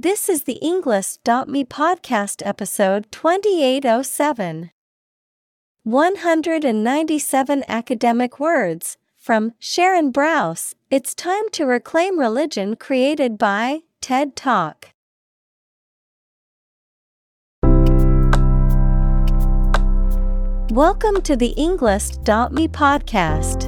This is the Englist.me podcast episode 2807. 197 academic words from Sharon Brous. It's time to reclaim religion created by TED Talk. Welcome to the Englist.me podcast.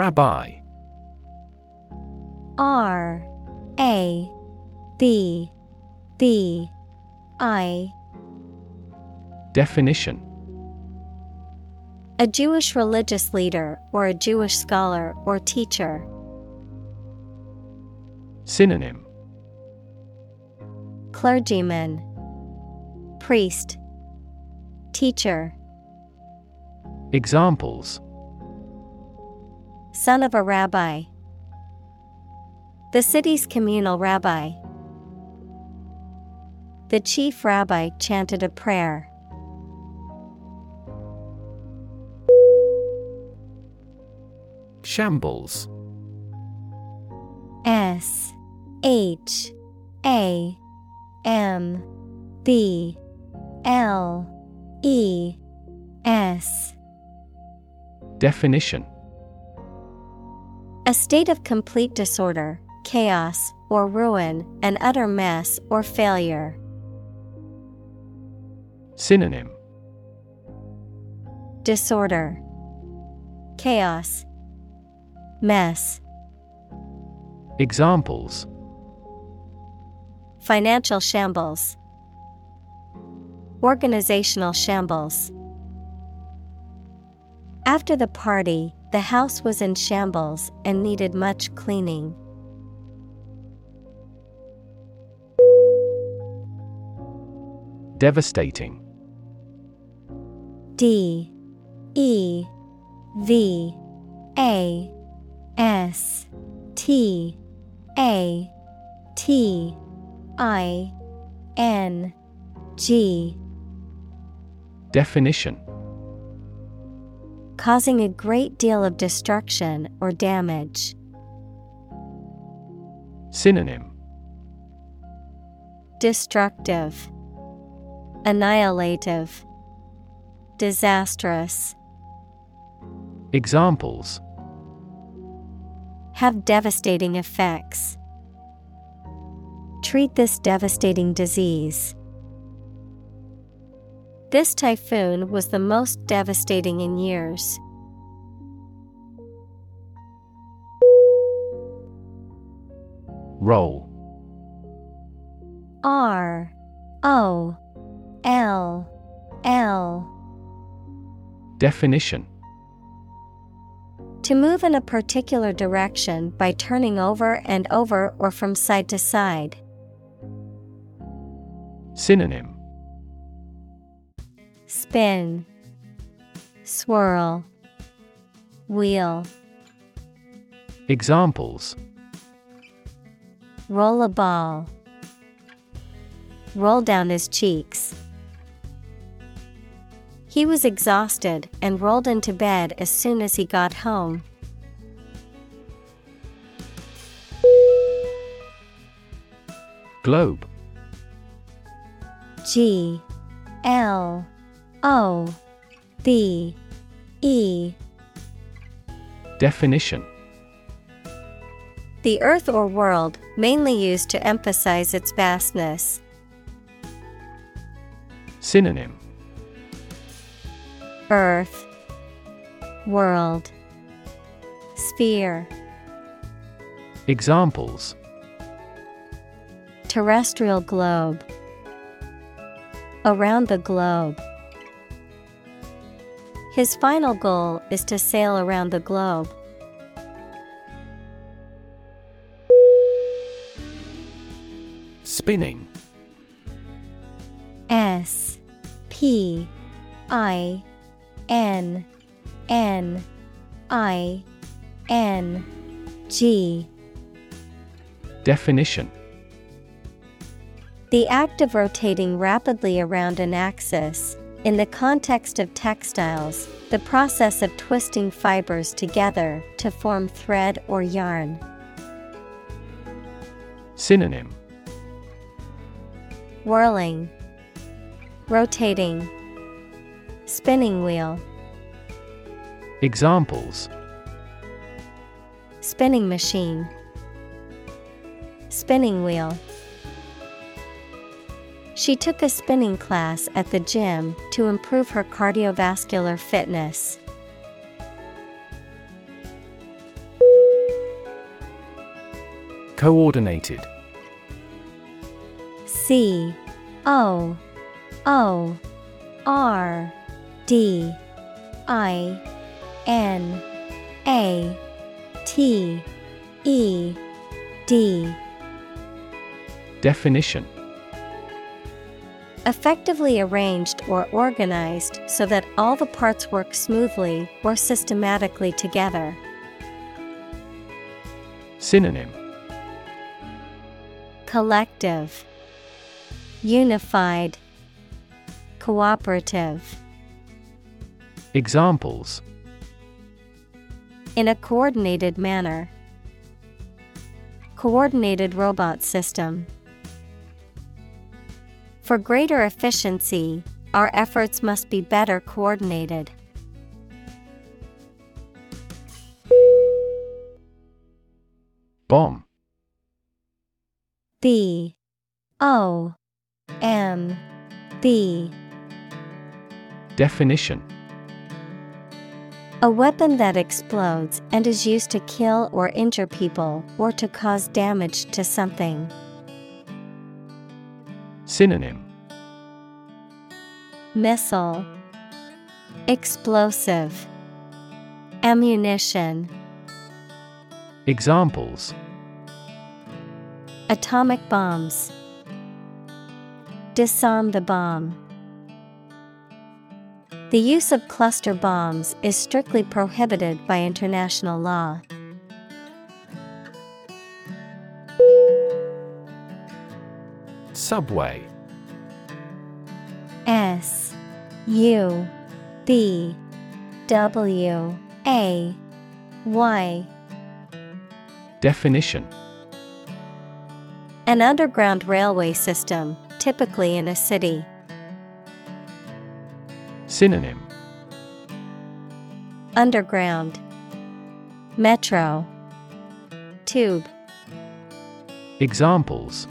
Rabbi. R A B B I. Definition. A Jewish religious leader or a Jewish scholar or teacher. Synonym. Clergyman. Priest. Teacher. Examples Son of a rabbi. The city's communal rabbi. The chief rabbi chanted a prayer. Shambles S H A M B L E S Definition A state of complete disorder, chaos, or ruin, an utter mess or failure. Synonym Disorder, chaos, mess. Examples Financial shambles. Organizational shambles. After the party, the house was in shambles and needed much cleaning. Devastating. D. E. V. A. S. T. A. T. I. N. G. Definition Causing a great deal of destruction or damage. Synonym Destructive, Annihilative, Disastrous. Examples Have devastating effects. Treat this devastating disease. This typhoon was the most devastating in years. Roll. R. O. L. L. Definition. To move in a particular direction by turning over and over or from side to side. Synonym Spin, Swirl, Wheel. Examples Roll a ball. Roll down his cheeks. He was exhausted and rolled into bed as soon as he got home. Globe G L O B E Definition The earth or world, mainly used to emphasize its vastness. Synonym Earth, World, Sphere. Examples Terrestrial globe. Around the globe. His final goal is to sail around the globe. Spinning S P I N N I N G Definition The act of rotating rapidly around an axis. In the context of textiles, the process of twisting fibers together to form thread or yarn. Synonym. Whirling, Rotating, Spinning wheel, Examples. Spinning machine, Spinning wheel. She took a spinning class at the gym to improve her cardiovascular fitness. Coordinated. C O O R D I N A T E D. Definition Effectively arranged or organized so that all the parts work smoothly or systematically together. Synonym Collective, Unified, Cooperative. Examples In a coordinated manner. Coordinated robot system. For greater efficiency, our efforts must be better coordinated. Bomb. B. O. M. B. Definition. A weapon that explodes and is used to kill or injure people or to cause damage to something. Synonym Missile. Explosive. Ammunition. Examples. Atomic bombs. Disarm the bomb. The use of cluster bombs is strictly prohibited by international law. Subway S U B W A Y. Definition. An underground railway system, typically in a city. Synonym. Underground. Metro. Tube. Examples.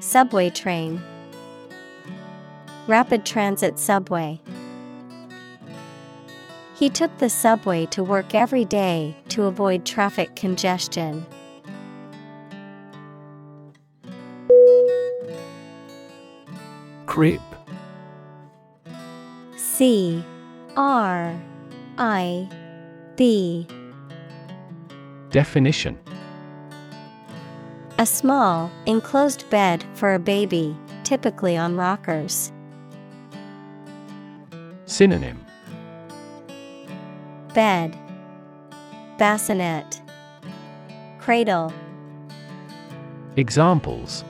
Subway train Rapid transit subway. He took the subway to work every day to avoid traffic congestion. Crib C R I B Definition A small, enclosed bed for a baby, typically on rockers. Synonym. Bed. Bassinet. Cradle. Examples.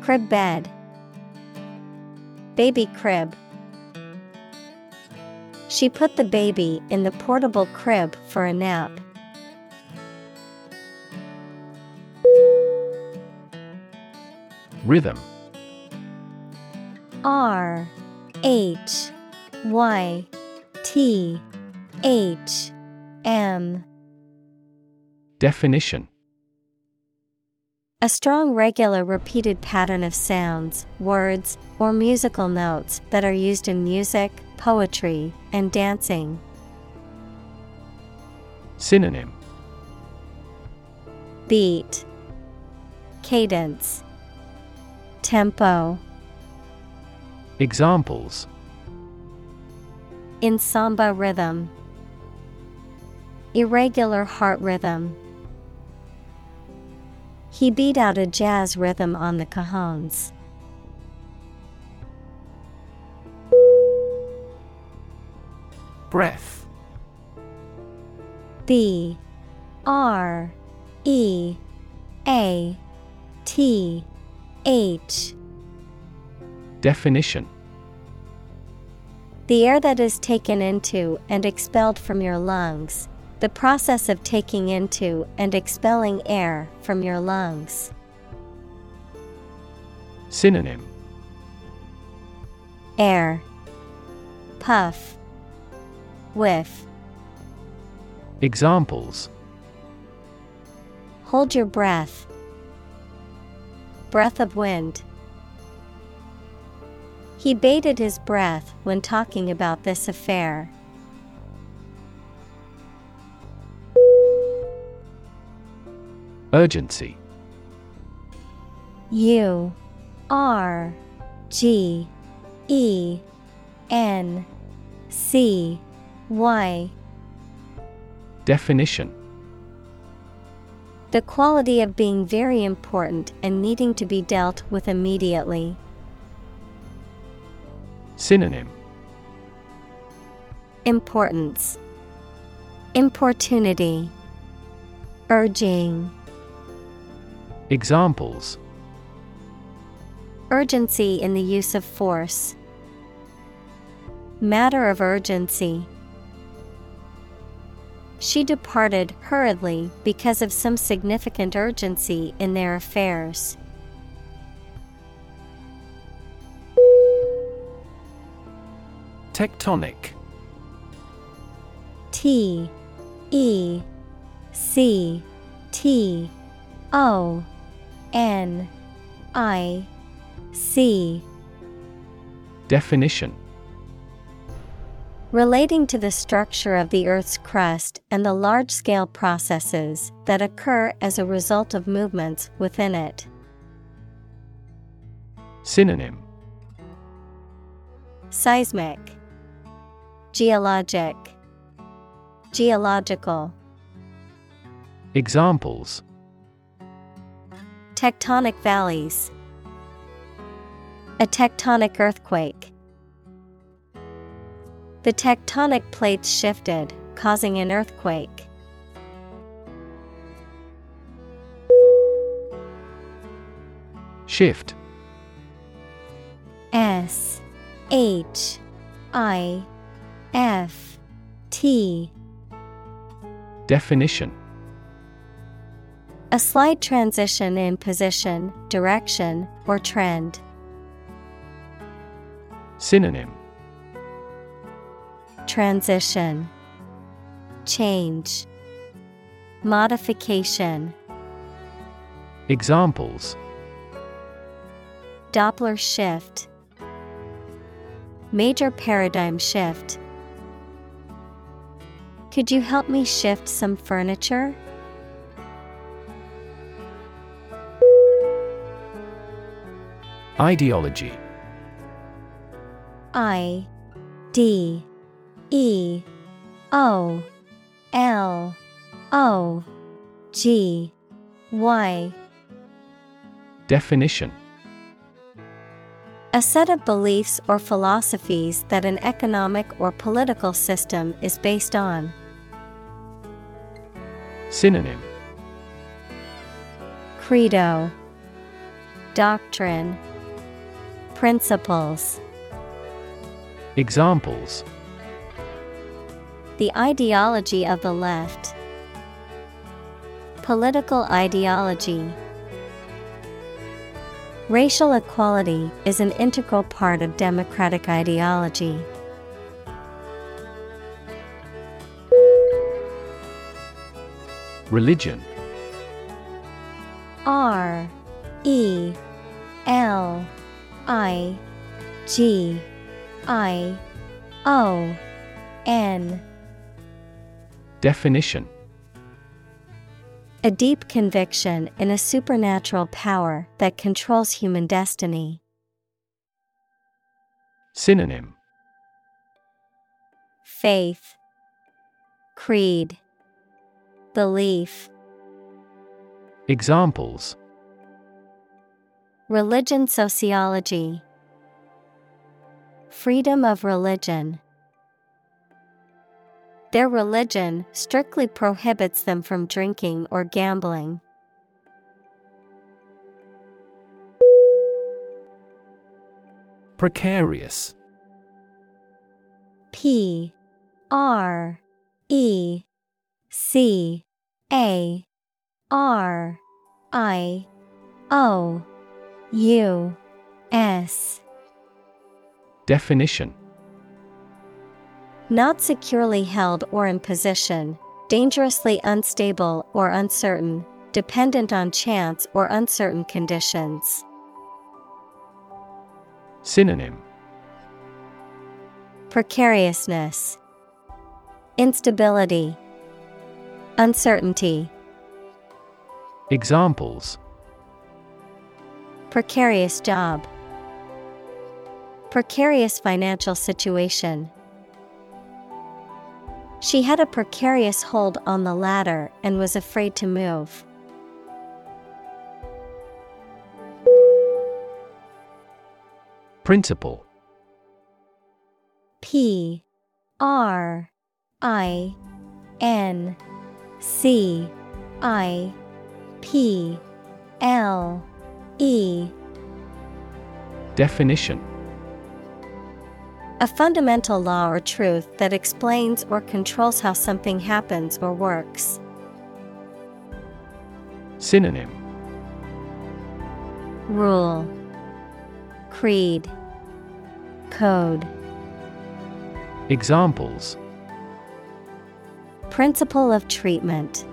Crib bed. Baby crib. She put the baby in the portable crib for a nap. Rhythm. R H Y T H M. Definition. A strong, regular, repeated pattern of sounds, words, or musical notes that are used in music, poetry, and dancing. Synonym. Beat, Cadence, Tempo. Examples. In samba rhythm, Irregular heart rhythm. He beat out a jazz rhythm on the cajones. Breath. B. R. E. A. T. H Definition The air that is taken into and expelled from your lungs. The process of taking into and expelling air from your lungs. Synonym Air Puff Whiff Examples Hold your breath. Breath of wind. He bated his breath when talking about this affair. Urgency U R G E N C Y Definition The quality of being very important and needing to be dealt with immediately. Synonym Importance Importunity Urging Examples Urgency in the use of force. Matter of urgency. She departed hurriedly because of some significant urgency in their affairs. Tectonic. T E C T O N I C. Definition. Relating to the structure of the Earth's crust and the large scale processes that occur as a result of movements within it. Synonym. Seismic, Geologic, Geological. Examples Tectonic valleys. A tectonic earthquake. The tectonic plates shifted, causing an earthquake. Shift S H I F T. Definition. A slight transition in position, direction, or trend. Synonym. Transition. Change. Modification. Examples. Doppler shift. Major paradigm shift Could you help me shift some furniture? Ideology I D E O L O G Y Definition A set of beliefs or philosophies that an economic or political system is based on. Synonym Credo Doctrine Principles Examples The ideology of the left. Political ideology. Racial equality is an integral part of democratic ideology. Religion. R E L I G I O N. Definition. A deep conviction in a supernatural power that controls human destiny. Synonym. Faith. Creed. Belief. Examples Religion sociology. Freedom of religion. Their religion strictly prohibits them from drinking or gambling. Precarious P R E C A R I O U S. Definition. Not securely held or in position, dangerously unstable or uncertain, dependent on chance or uncertain conditions. Synonym. Precariousness, Instability, Uncertainty. Examples Precarious job. Precarious financial situation. She had a precarious hold on the ladder and was afraid to move. Principle P R I N C I P L E. Definition. A fundamental law or truth that explains or controls how something happens or works. Synonym. Rule. Creed. Code. Examples Principle of treatment.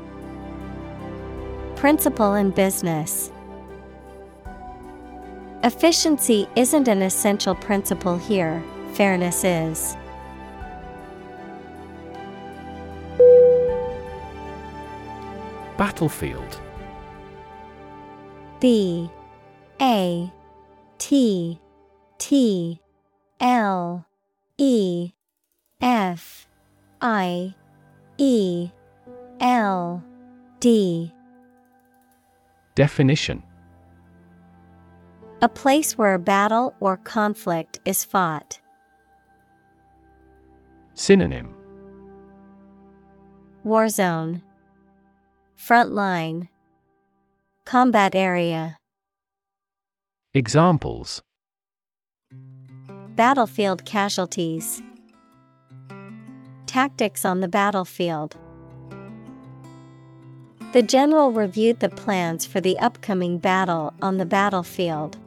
Principle in business. Efficiency isn't an essential principle here, fairness is. Battlefield. B A T T L E F I E L D. Definition. A place where a battle or conflict is fought. Synonym. War zone. Front line. Combat area. Examples. Battlefield casualties Tactics on the battlefield. The general reviewed the plans for the upcoming battle on the battlefield.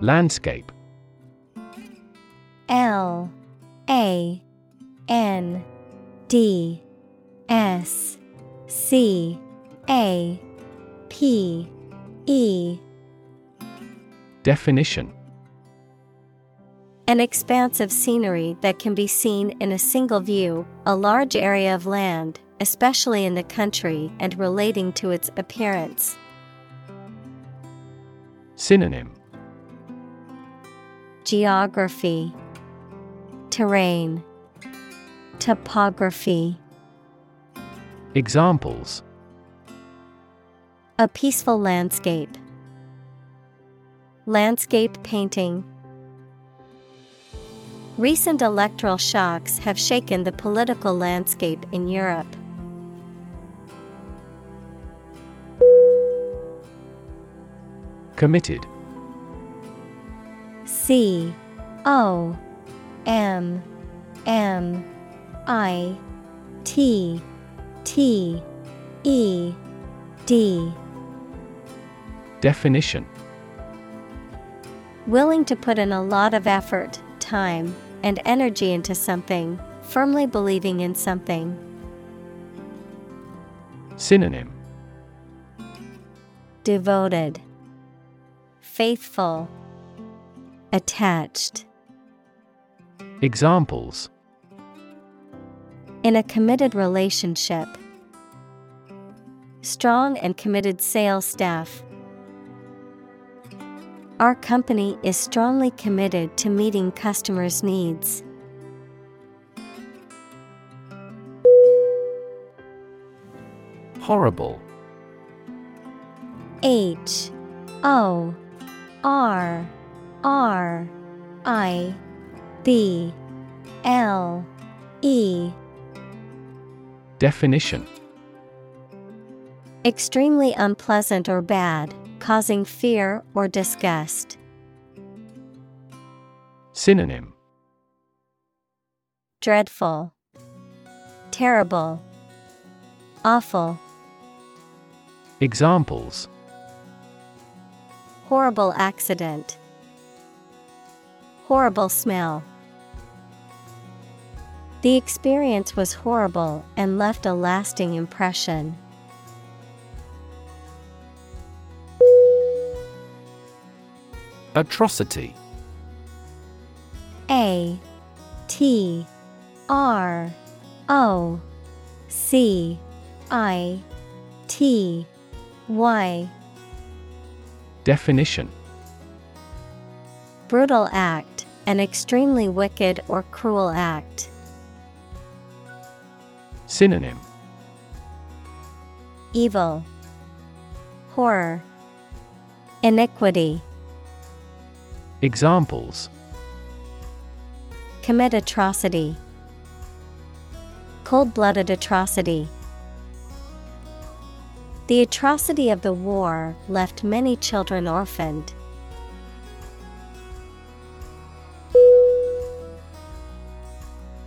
Landscape. L A N D S C A P E. Definition An expanse of scenery that can be seen in a single view, a large area of land, especially in the country and relating to its appearance. Synonym Geography, Terrain, Topography. Examples A peaceful landscape. Landscape painting. Recent electoral shocks have shaken the political landscape in Europe. Committed. C O M M I T T E D. Definition. Willing to put in a lot of effort, time, and energy into something, firmly believing in something. Synonym Devoted, Faithful, Attached. Examples In a committed relationship, strong and committed sales staff. Our company is strongly committed to meeting customers' needs. Horrible. H O R R I B L E. Definition. Extremely unpleasant or bad, causing fear or disgust. Synonym Dreadful, Terrible, Awful. Examples Horrible accident. Horrible smell. The experience was horrible and left a lasting impression. Atrocity. A T R O C I T Y. Definition. Brutal act, an extremely wicked or cruel act. Synonym. Evil, Horror, Iniquity. Examples Commit atrocity. Cold blooded atrocity. The atrocity of the war left many children orphaned.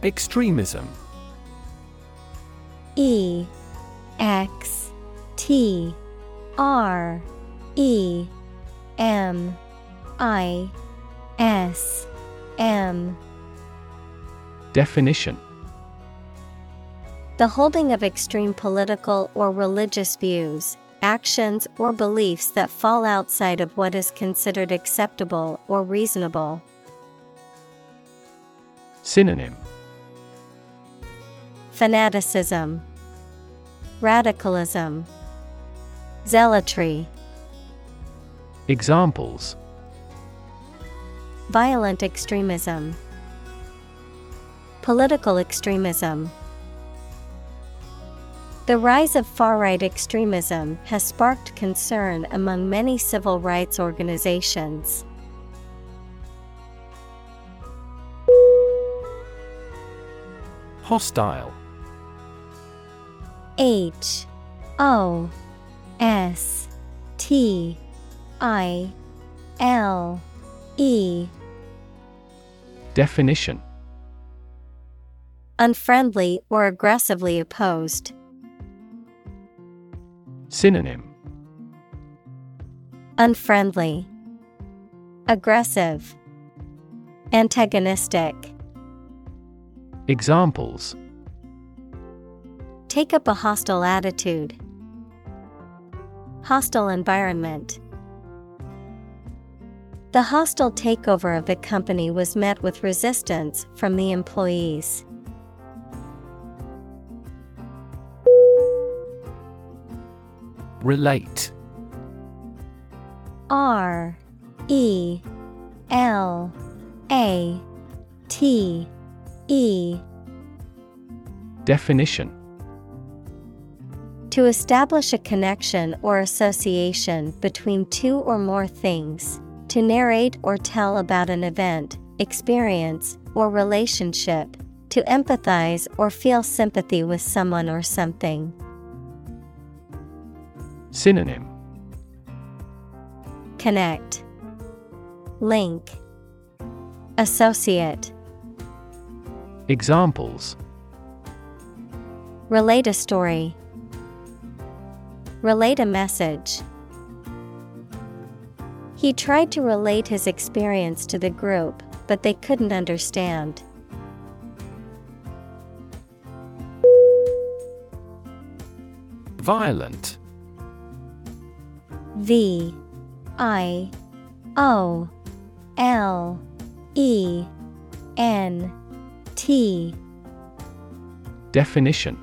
Extremism E X T R E M I S M. Definition. The holding of extreme political or religious views, actions, or beliefs that fall outside of what is considered acceptable or reasonable. Synonym. Fanaticism, Radicalism, Zealotry. Examples Violent extremism, Political extremism. The rise of far right extremism has sparked concern among many civil rights organizations. Hostile H O S T I L E Definition Unfriendly or aggressively opposed. Synonym Unfriendly, Aggressive, Antagonistic. Examples Take up a hostile attitude. Hostile environment. The hostile takeover of the company was met with resistance from the employees. Relate. R E L A T E. Definition. To establish a connection or association between two or more things, to narrate or tell about an event, experience, or relationship, to empathize or feel sympathy with someone or something. Synonym Connect, Link, Associate. Examples Relate a story. Relate a message. He tried to relate his experience to the group, but they couldn't understand. Violent. V I O L E N T Definition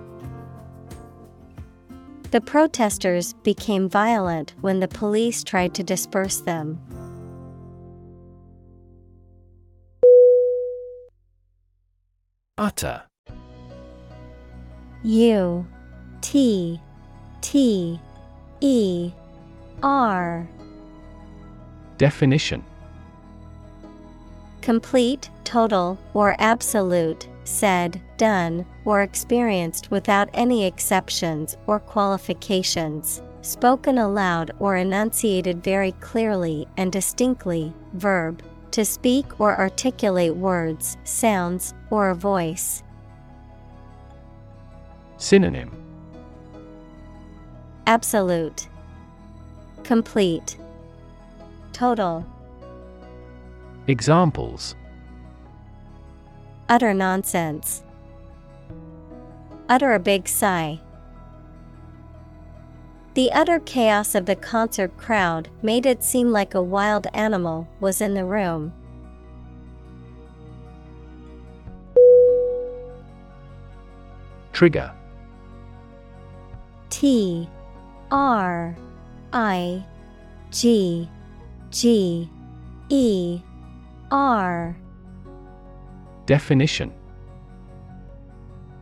The protesters became violent when the police tried to disperse them. Utter. U T T E R Definition Complete, total, or absolute, said, done, or experienced without any exceptions or qualifications, spoken aloud or enunciated very clearly and distinctly, verb, to speak or articulate words, sounds, or a voice. Synonym Absolute, Complete, Total. Examples Utter nonsense. Utter a big sigh. The utter chaos of the concert crowd made it seem like a wild animal was in the room. Trigger T R I G G E R Definition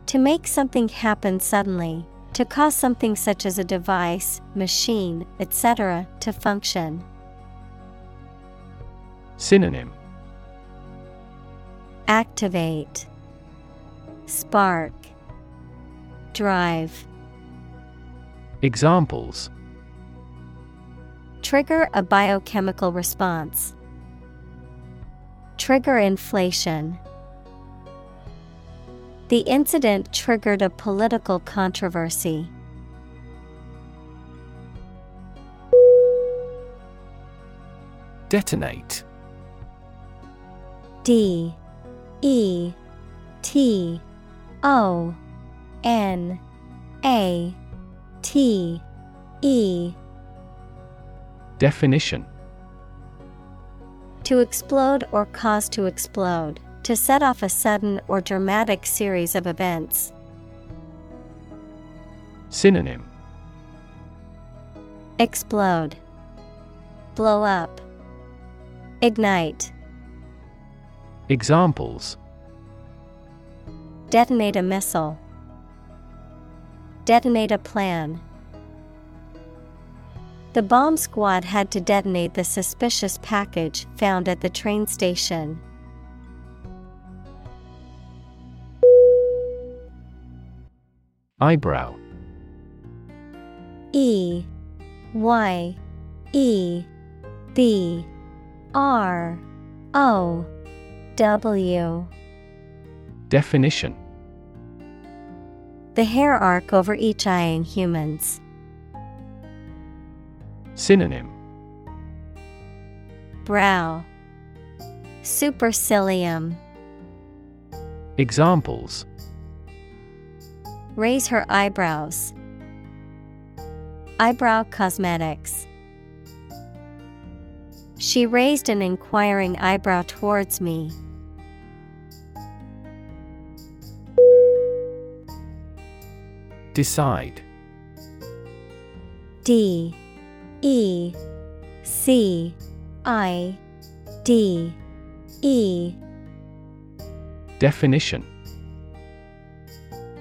To make something happen suddenly, to cause something such as a device, machine, etc., to function. Synonym Activate, Spark, Drive. Examples Trigger a biochemical response. Trigger inflation. The incident triggered a political controversy. Detonate. D E T O N A T E. Definition. To explode or cause to explode, to set off a sudden or dramatic series of events. Synonym Explode, Blow up, Ignite. Examples Detonate a missile. Detonate a plan. The bomb squad had to detonate the suspicious package found at the train station. Eyebrow. E Y E B R O W. Definition. The hair arc over each eye in humans. Synonym. Brow. Supercilium. Examples Raise her eyebrows. Eyebrow cosmetics. She raised an inquiring eyebrow towards me. Decide. D. E. C. I. D. E. Definition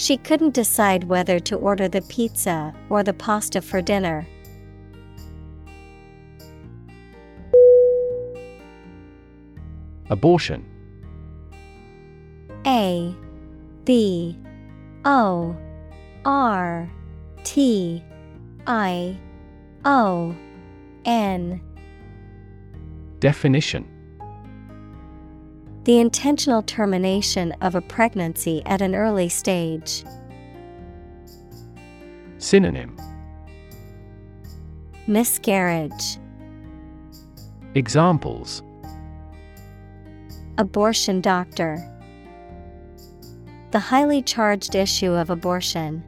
She couldn't decide whether to order the pizza or the pasta for dinner. Abortion. A B O R T I O N. Definition The intentional termination of a pregnancy at an early stage. Synonym Miscarriage, Examples Abortion doctor. The highly charged issue of abortion.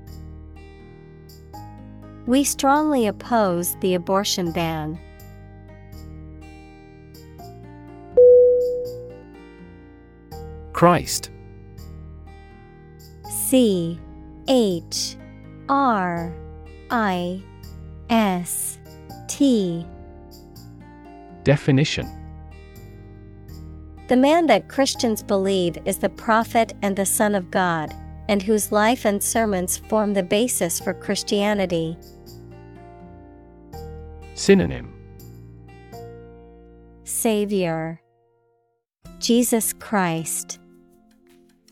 We strongly oppose the abortion ban. Christ. C H R I S T. Definition. The man that Christians believe is the prophet and the Son of God, and whose life and sermons form the basis for Christianity. Synonym. Savior. Jesus Christ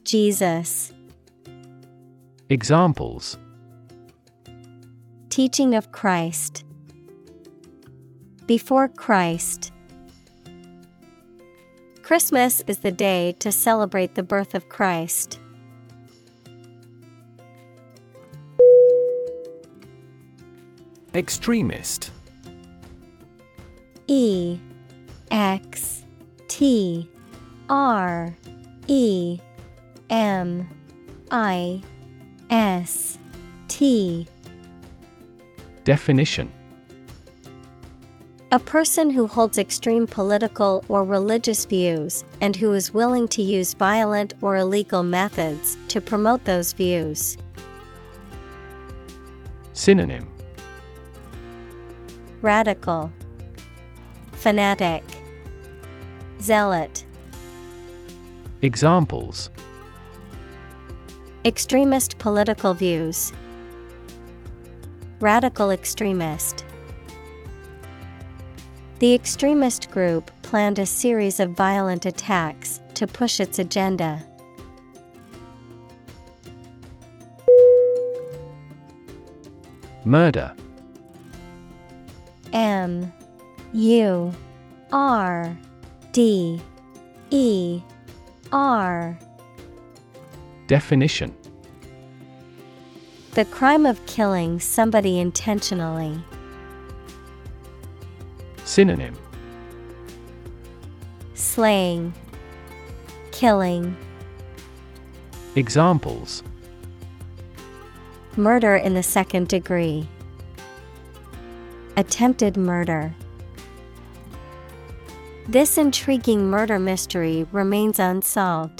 Jesus. Examples. Teaching of Christ. Before Christ. Christmas is the day to celebrate the birth of Christ. Extremist. E X T R E M I S T. Definition. A person who holds extreme political or religious views and who is willing to use violent or illegal methods to promote those views. Synonym. Radical. Fanatic. Zealot. Examples Extremist political views. Radical extremist. The extremist group planned a series of violent attacks to push its agenda. Murder. M. U. R. D. E. R Definition The crime of killing somebody intentionally. Synonym Slaying, killing, Examples murder in the second degree, attempted murder. This intriguing murder mystery remains unsolved.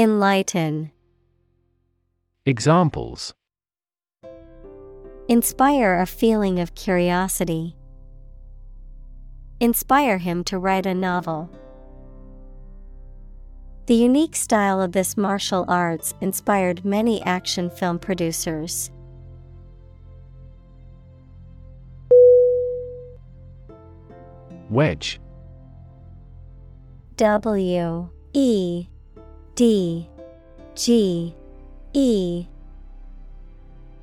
Enlighten, Examples Inspire a feeling of curiosity. Inspire him to write a novel. The unique style of this martial arts inspired many action film producers. Wedge W E D G E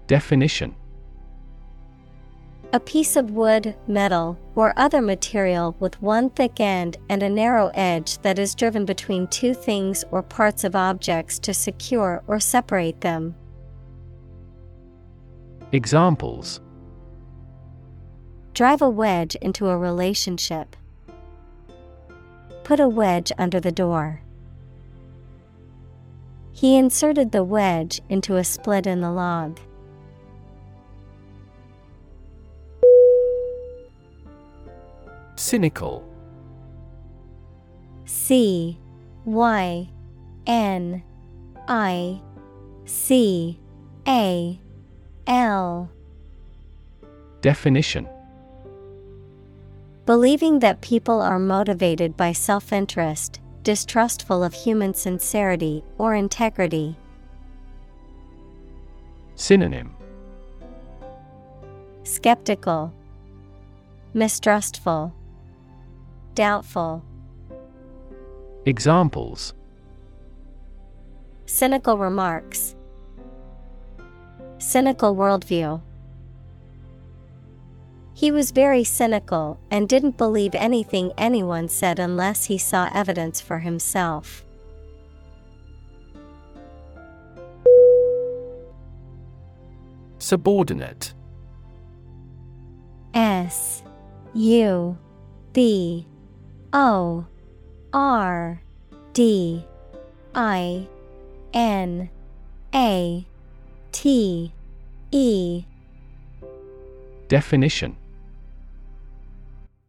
Definition A piece of wood, metal, or other material with one thick end and a narrow edge that is driven between two things or parts of objects to secure or separate them. Examples Drive a wedge into a relationship. Put a wedge under the door. He inserted the wedge into a split in the log. Cynical. C Y N I C A L. Definition. Believing that people are motivated by self interest, distrustful of human sincerity or integrity. Synonym Skeptical, Mistrustful, Doubtful. Examples Cynical remarks, Cynical worldview. He was very cynical and didn't believe anything anyone said unless he saw evidence for himself. Subordinate. S U B O R D I N A T E. Definition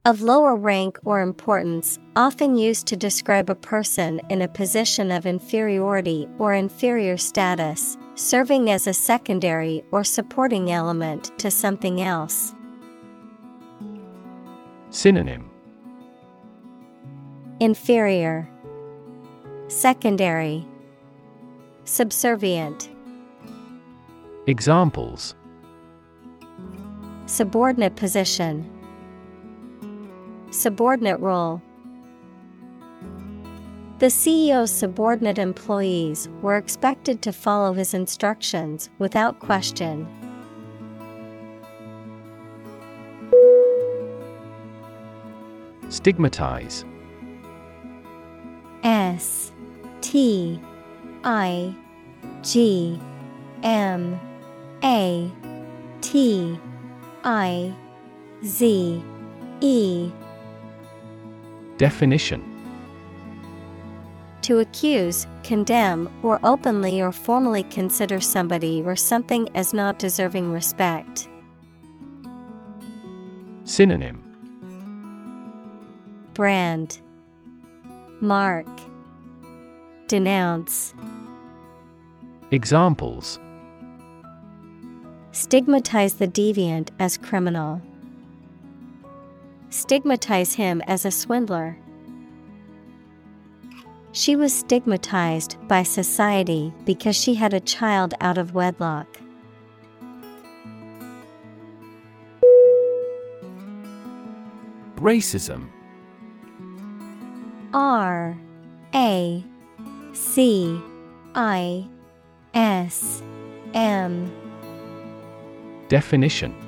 Of lower rank or importance, often used to describe a person in a position of inferiority or inferior status, serving as a secondary or supporting element to something else. Synonym. Inferior, Secondary, Subservient. Examples. Subordinate position, Subordinate role. The CEO's subordinate employees were expected to follow his instructions without question. Stigmatize S T I G M A T I Z E Definition. To accuse, condemn, or openly or formally consider somebody or something as not deserving respect. Synonym. Brand. Mark. Denounce. Examples. Stigmatize the deviant as criminal. Stigmatize him as a swindler. She was stigmatized by society because she had a child out of wedlock. Racism R A C I S M Definition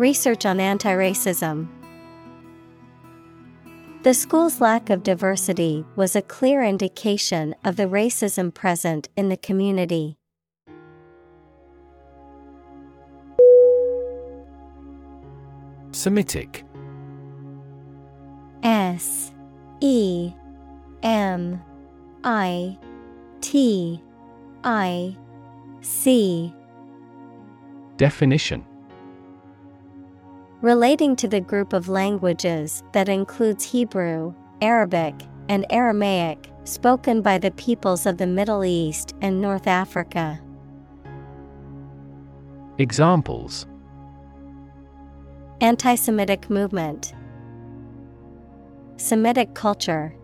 Research on anti racism. The school's lack of diversity was a clear indication of the racism present in the community. Semitic S E M I T I C Definition Relating to the group of languages that includes Hebrew, Arabic, and Aramaic spoken by the peoples of the Middle East and North Africa. Examples Anti Semitic movement, Semitic culture.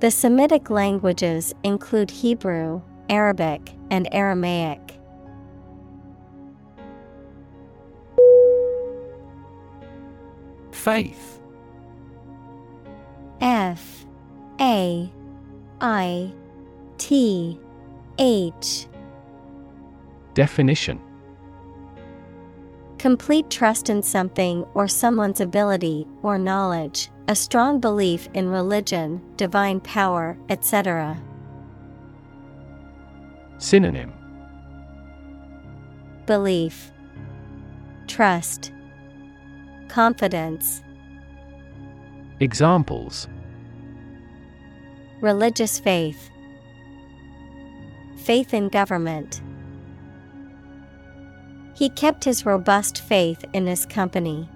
The Semitic languages include Hebrew, Arabic, and Aramaic. Faith. F A I T H. Definition. Complete trust in something or someone's ability or knowledge, a strong belief in religion, divine power, etc. Synonym. Belief, Trust, Confidence. Examples Religious faith, Faith in government. He kept his robust faith in his company.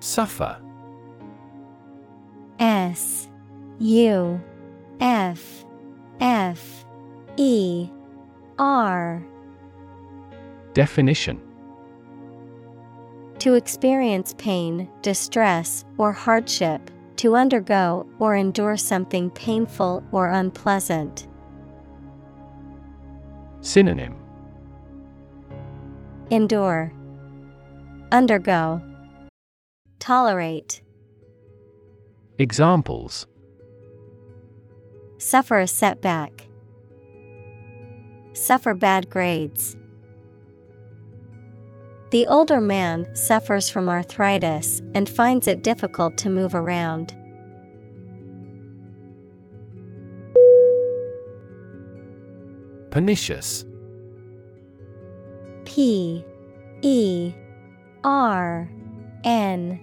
Suffer. S U F F E R Definition. To experience pain, distress, or hardship, to undergo or endure something painful or unpleasant. Synonym. Endure, Undergo, Tolerate, Examples. Suffer a setback, Suffer bad grades. The older man suffers from arthritis and finds it difficult to move around. Pernicious. P E R N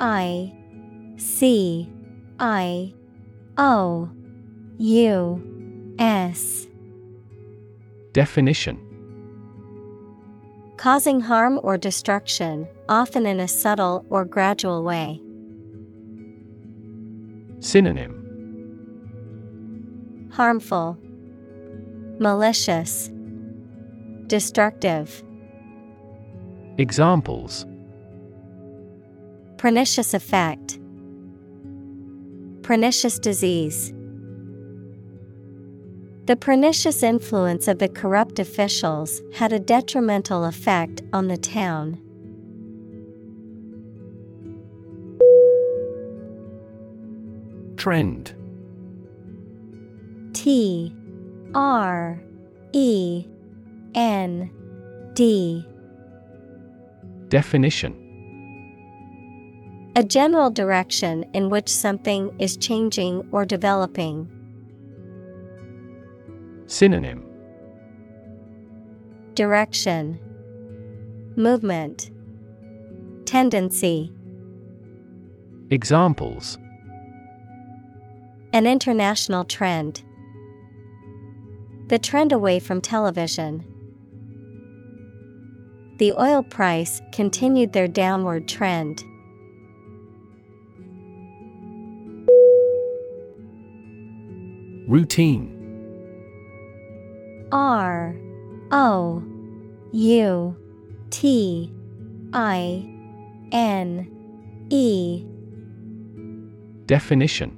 I C I O U S. Definition Causing harm or destruction, often in a subtle or gradual way. Synonym Harmful, Malicious, Destructive. Examples Pernicious effect, Pernicious disease. The pernicious influence of the corrupt officials had a detrimental effect on the town. Trend T R E N D Definition A general direction in which something is changing or developing. Synonym Direction Movement Tendency Examples An international trend. The trend away from television. The oil price continued their downward trend. Routine R O U T I N E. Definition.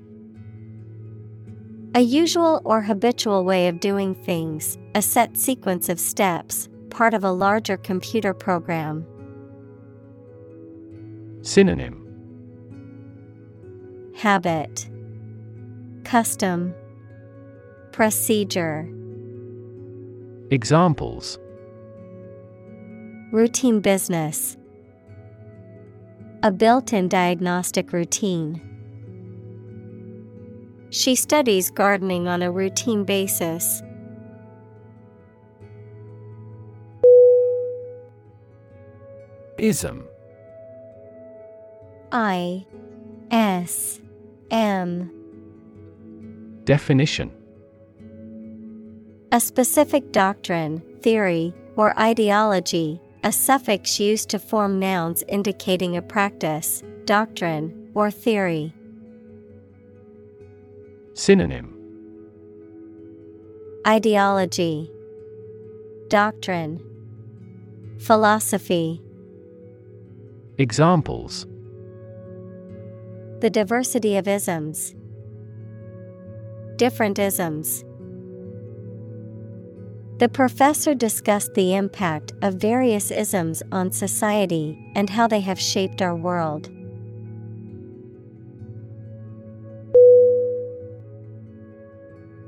A usual or habitual way of doing things, a set sequence of steps, part of a larger computer program. Synonym. Habit. Custom. Procedure Examples. Routine business. A built in diagnostic routine. She studies gardening on a routine basis. Ism. I S M. Definition A specific doctrine, theory, or ideology, a suffix used to form nouns indicating a practice, doctrine, or theory. Synonym Ideology, Doctrine, Philosophy. Examples The diversity of isms. Different isms. The professor discussed the impact of various isms on society and how they have shaped our world.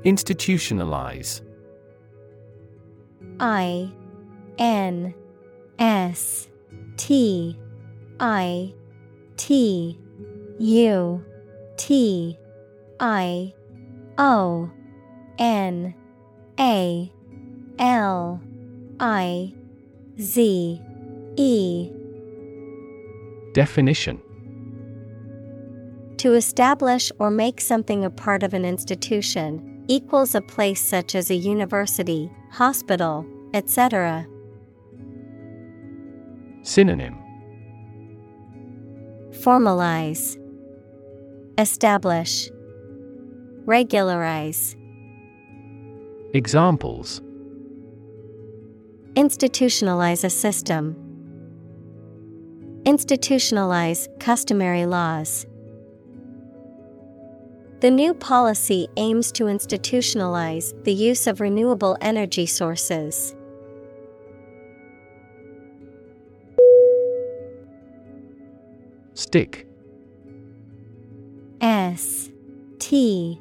Institutionalize I N S T I T U T I O N A L I Z E. Definition. To establish or make something a part of an institution equals a place such as a university, hospital, etc. Synonym. Formalize. Establish. Regularize. Examples Institutionalize a system. Institutionalize customary laws. The new policy aims to institutionalize the use of renewable energy sources. Stick S T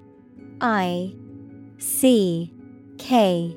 I C K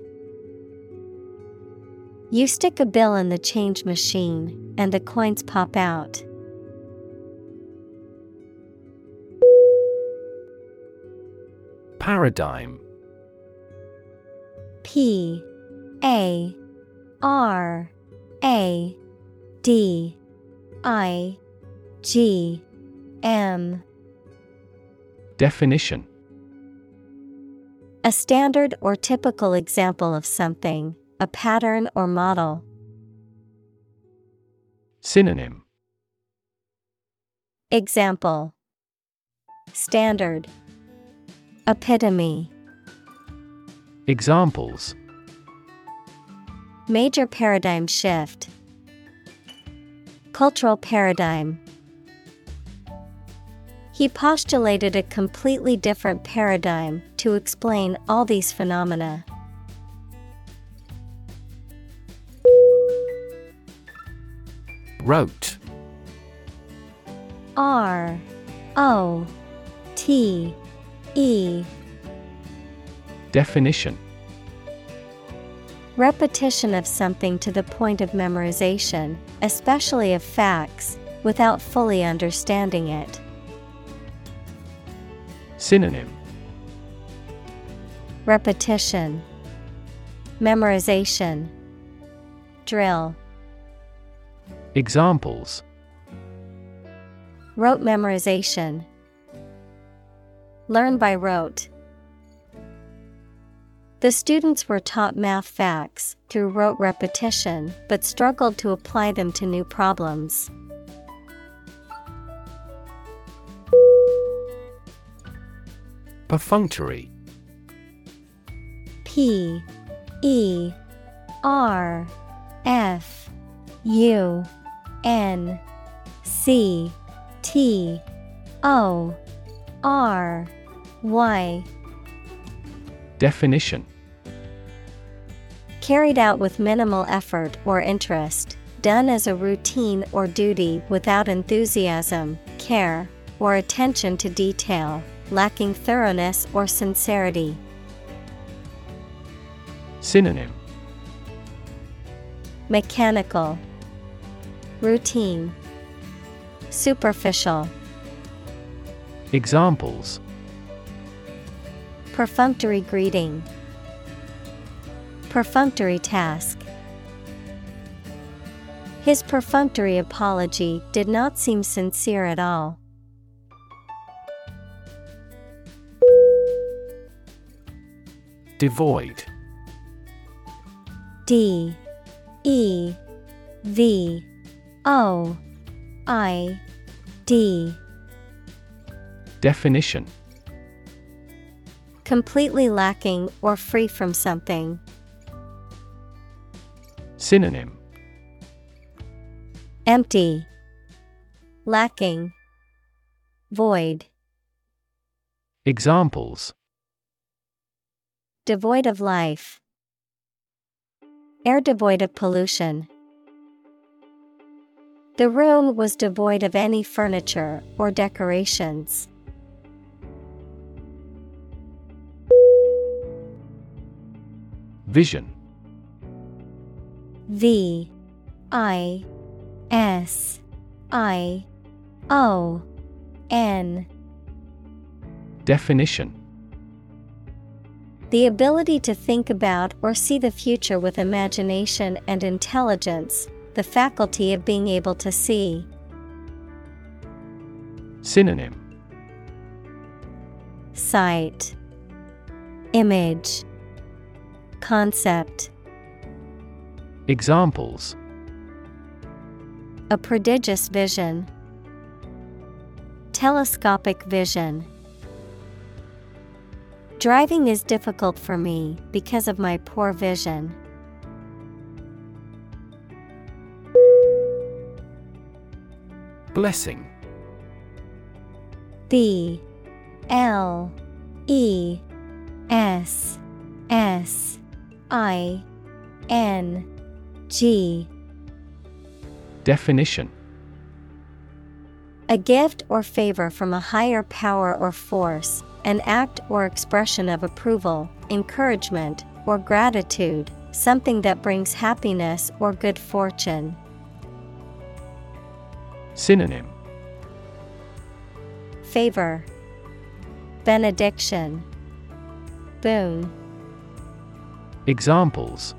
You stick a bill in the change machine, and the coins pop out. Paradigm. P A R A D I G M. Definition. A standard or typical example of something, a pattern or model. Synonym Example Standard Epitome Examples Major paradigm shift. Cultural paradigm. He postulated a completely different paradigm to explain all these phenomena. Rote R O T E. Definition. Repetition of something to the point of memorization, especially of facts, without fully understanding it. Synonym. Repetition, Memorization, Drill, Examples Rote memorization, Learn by rote. The students were taught math facts through rote repetition but struggled to apply them to new problems. Perfunctory P E R F U N C T O R Y. Definition. Carried out with minimal effort or interest, done as a routine or duty without enthusiasm, care, or attention to detail, lacking thoroughness or sincerity. Synonym. Mechanical, Routine. Superficial. Examples. Perfunctory greeting. Perfunctory task. His perfunctory apology did not seem sincere at all. Devoid. D E V O I D. Definition Completely lacking or free from something. Synonym Empty. Lacking. Void. Examples Devoid of life. Air devoid of pollution. The room was devoid of any furniture or decorations. Vision. V I S I O N. Definition. The ability to think about or see the future with imagination and intelligence, the faculty of being able to see. Synonym Sight, Image, Concept. Examples A prodigious vision. Telescopic vision. Driving is difficult for me because of my poor vision. Blessing. B L E S S I N G. Definition. A gift or favor from a higher power or force, an act or expression of approval, encouragement, or gratitude, something that brings happiness or good fortune. Synonym Favor, Benediction, Boon. Examples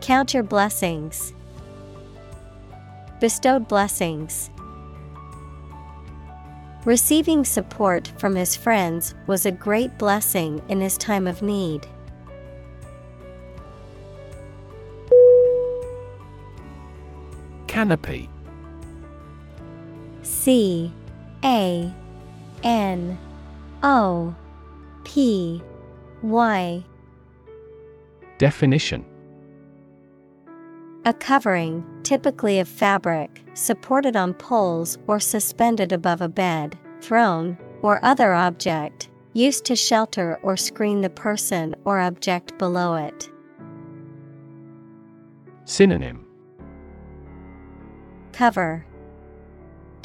Count your blessings. Bestowed blessings. Receiving support from his friends was a great blessing in his time of need. Canopy C A N O P Y Definition A covering, typically of fabric, supported on poles or suspended above a bed, throne, or other object, used to shelter or screen the person or object below it. Synonym Cover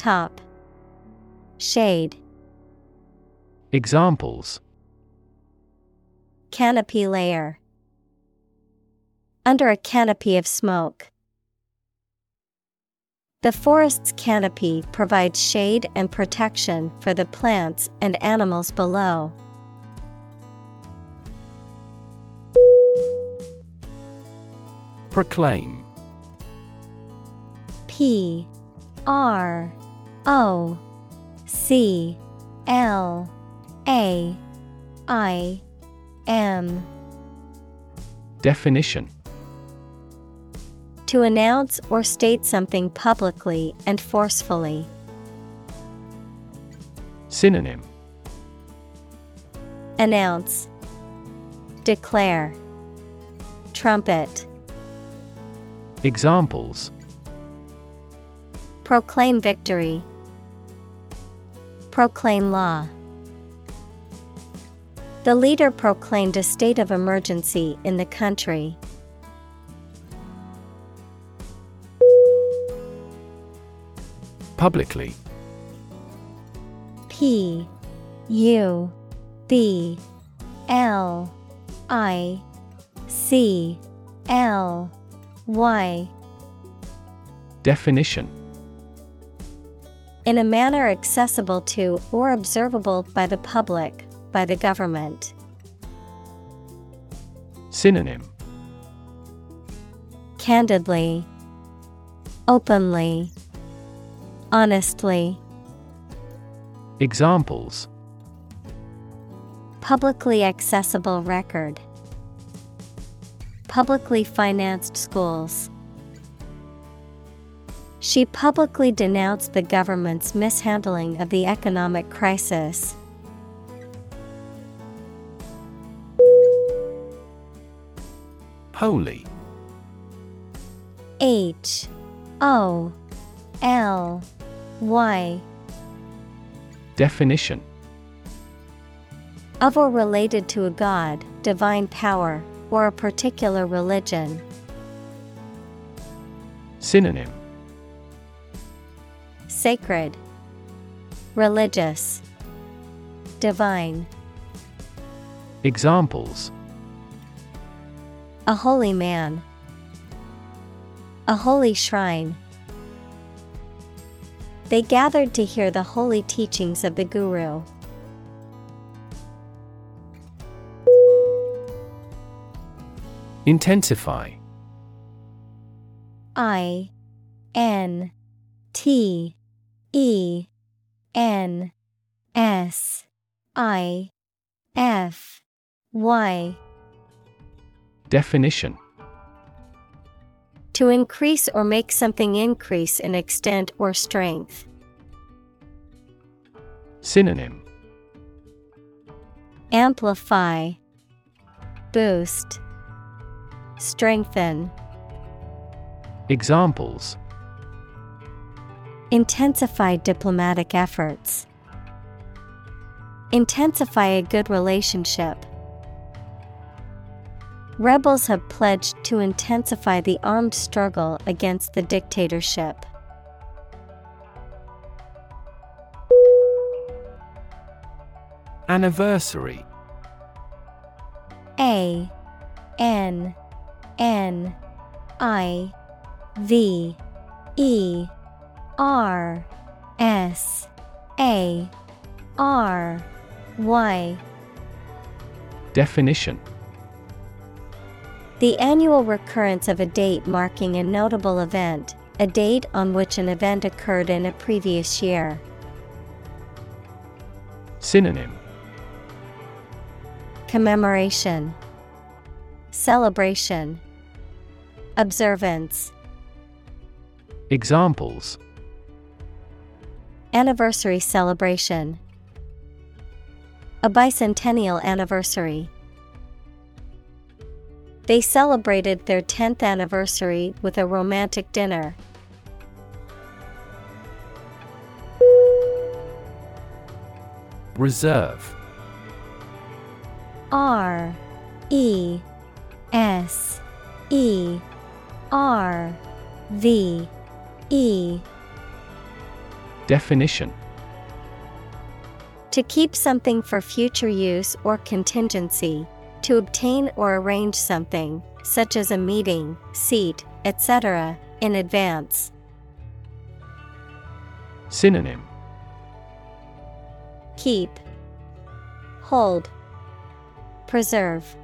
Top. Shade. Examples. Canopy layer. Under a canopy of smoke. The forest's canopy provides shade and protection for the plants and animals below. Proclaim. P R O C L A I M. Definition. To announce or state something publicly and forcefully. Synonym. Announce. Declare. Trumpet. Examples. Proclaim victory. Proclaim law. The leader proclaimed a state of emergency in the country. Publicly P U B L I C L Y Definition In a manner accessible to or observable by the public, by the government. Synonym Candidly, Openly, Honestly. Examples Publicly accessible record. Publicly financed schools. She publicly denounced the government's mishandling of the economic crisis. Holy. H O L Y. Definition of or related to a god, divine power, or a particular religion. Synonym Sacred, Religious, Divine. Examples A holy man, A holy shrine. They gathered to hear the holy teachings of the Guru. Intensify I N T E N S I F Y. Definition. To increase or make something increase in extent or strength. Synonym. Amplify. Boost. Strengthen. Examples Intensify diplomatic efforts. Intensify a good relationship. Rebels have pledged to intensify the armed struggle against the dictatorship. Anniversary A N N I V E R S A R Y. Definition. The annual recurrence of a date marking a notable event, a date on which an event occurred in a previous year. Synonym. Commemoration. Celebration. Observance. Examples Anniversary celebration. A bicentennial anniversary. They celebrated their 10th anniversary with a romantic dinner. Reserve. R E S E R V E Definition To keep something for future use or contingency, to obtain or arrange something, such as a meeting, seat, etc., in advance. Synonym Keep, Hold, Preserve.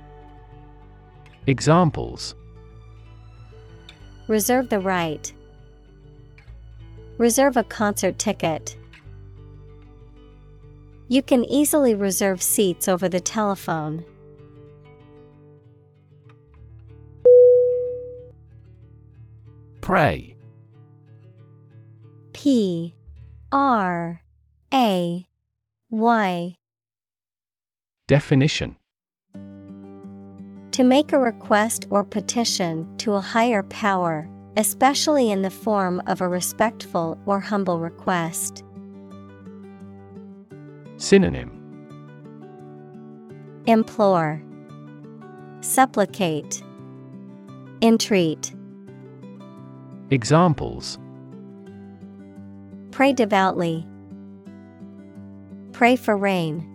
Examples Reserve the right. Reserve a concert ticket. You can easily reserve seats over the telephone. Pray. P. R. A. Y. Definition. To make a request or petition to a higher power, especially in the form of a respectful or humble request. Synonym Implore, Supplicate, Entreat. Examples Pray devoutly. Pray for rain.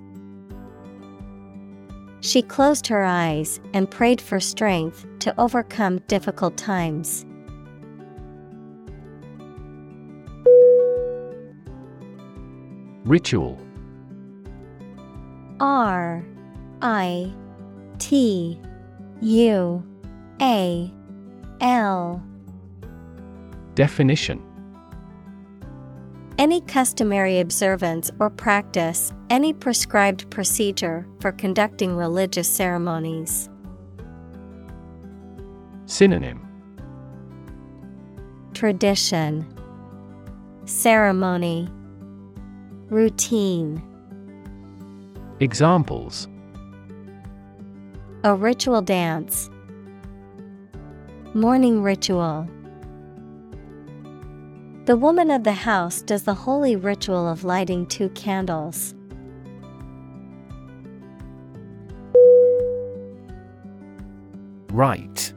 She closed her eyes and prayed for strength to overcome difficult times. Ritual. R I T U A L. Definition. Any customary observance or practice, any prescribed procedure for conducting religious ceremonies. Synonym. Tradition, Ceremony, Routine. Examples A ritual dance, Morning ritual. The woman of the house does the holy ritual of lighting two candles. Rite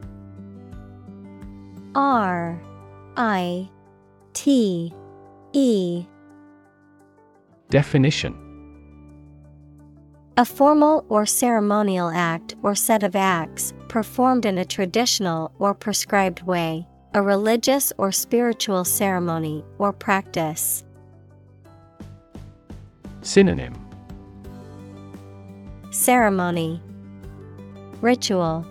R I T E Definition. A formal or ceremonial act or set of acts performed in a traditional or prescribed way, a religious or spiritual ceremony or practice. Synonym. Ceremony. Ritual.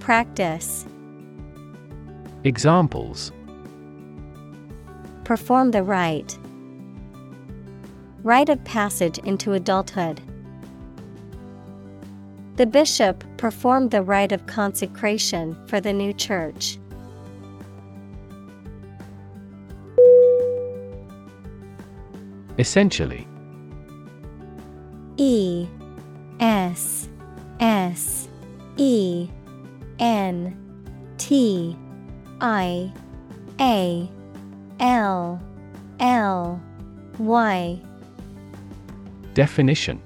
Practice. Examples. Perform the rite. Rite of passage into adulthood. The bishop performed the rite of consecration for the new church. Essentially E S S E N T I A L L Y Definition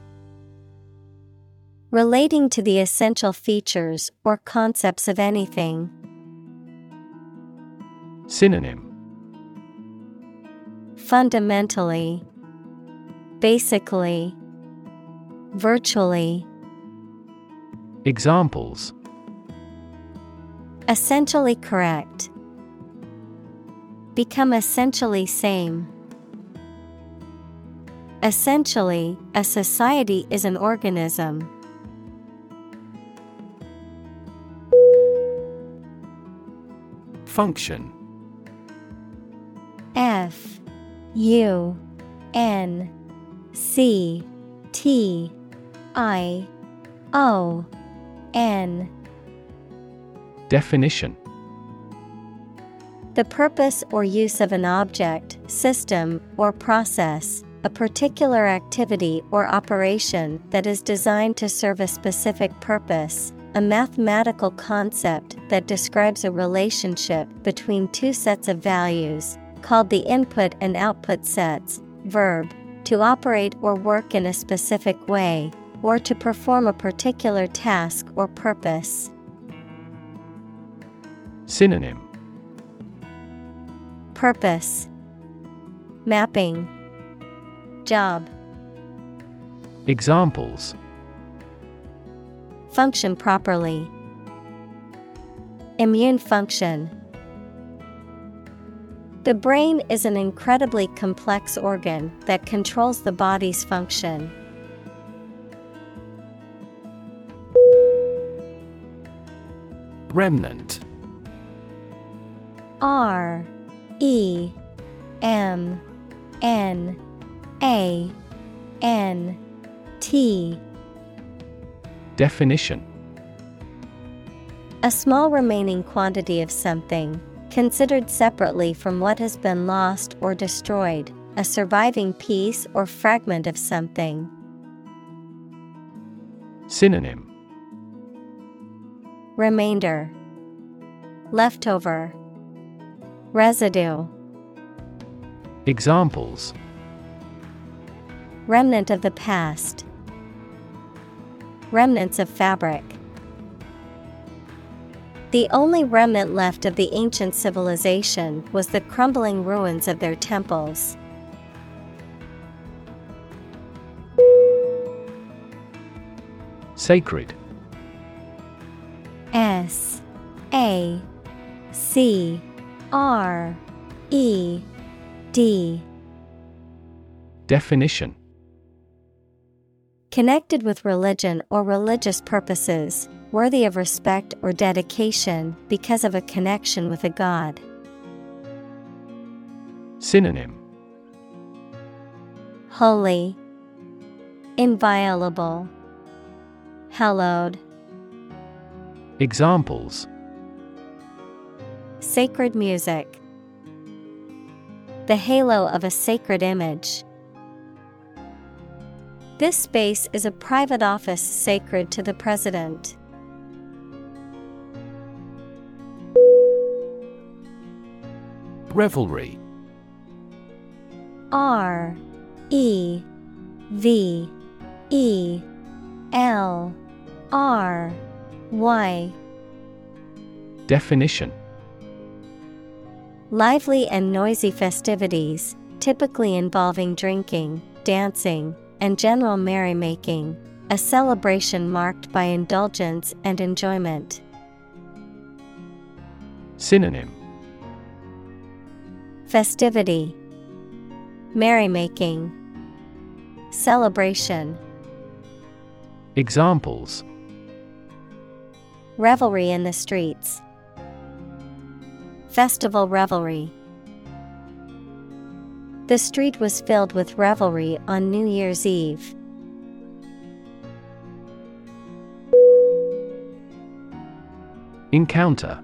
Relating to the essential features or concepts of anything. Synonym Fundamentally, Basically, Virtually. Examples Essentially correct. Become essentially same. Essentially, a society is an organism. Function. F U N C T I O N. Definition. The purpose or use of an object, system, or process, a particular activity or operation that is designed to serve a specific purpose, a mathematical concept that describes a relationship between two sets of values, called the input and output sets, verb, to operate or work in a specific way, or to perform a particular task or purpose. Synonym. Purpose. Mapping Job Examples Function properly. Immune function. The brain is an incredibly complex organ that controls the body's function. Remnant R E M N A N T. Definition. A small remaining quantity of something, considered separately from what has been lost or destroyed, a surviving piece or fragment of something. Synonym. Remainder. Leftover. Residue. Examples Remnant of the past Remnants of fabric. The only remnant left of the ancient civilization was the crumbling ruins of their temples. Sacred. S A C R E D. Definition Connected with religion or religious purposes, worthy of respect or dedication because of a connection with a god. Synonym Holy, Inviolable, Hallowed. Examples Sacred music, The halo of a sacred image. This space is a private office sacred to the President. Revelry. R E V E L R Y. Definition. Lively and noisy festivities, typically involving drinking, dancing, and general merrymaking, a celebration marked by indulgence and enjoyment. Synonym Festivity, Merrymaking, Celebration. Examples Revelry in the streets, Festival revelry. The street was filled with revelry on New Year's Eve. Encounter.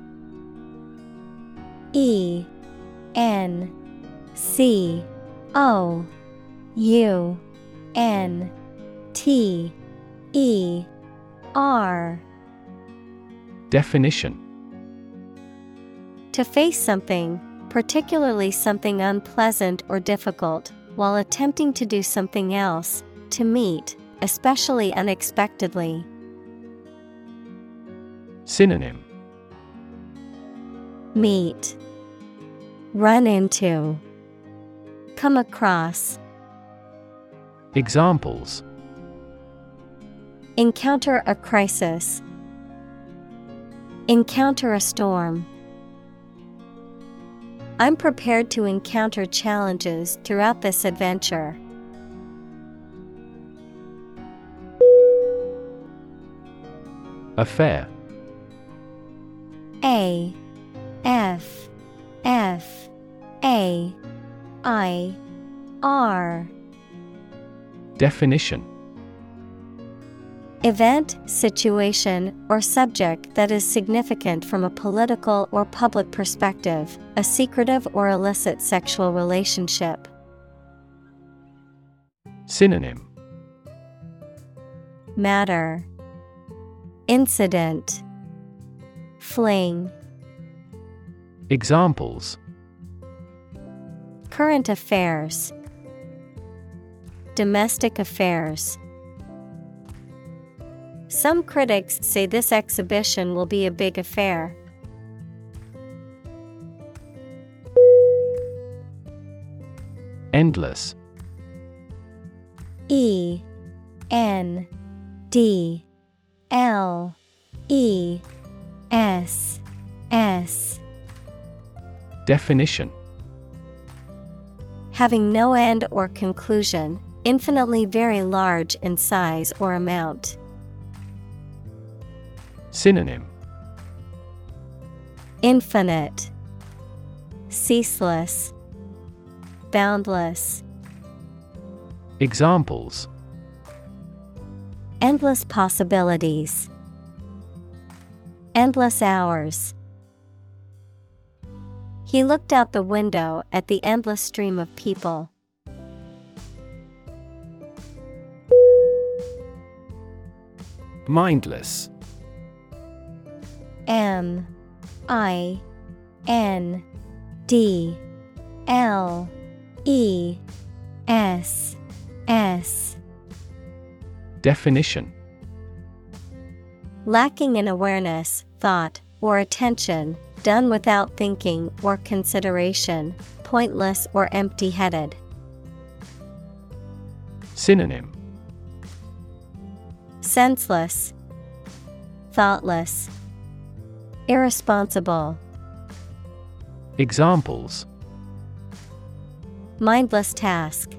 E N C O U N T E R. Definition. To face something, particularly something unpleasant or difficult, while attempting to do something else, to meet, especially unexpectedly. Synonym. Meet, Run into, Come across, Examples. Encounter a crisis, Encounter a storm. I'm prepared to encounter challenges throughout this adventure. Affair. A. F. F. A. I. R. Definition Event, situation, or subject that is significant from a political or public perspective, a secretive or illicit sexual relationship. Synonym. Matter. Incident. Fling. Examples. Current affairs. Domestic affairs Some critics say this exhibition will be a big affair. Endless E N D L E S S Definition Having no end or conclusion, infinitely very large in size or amount. Synonym Infinite, Ceaseless, Boundless. Examples Endless possibilities. Endless hours. He looked out the window at the endless stream of people. Mindless M I N D L E S S. Definition. Lacking in awareness, thought, or attention, done without thinking or consideration, pointless or empty headed. Synonym. Senseless, Thoughtless, Irresponsible, Examples Mindless task,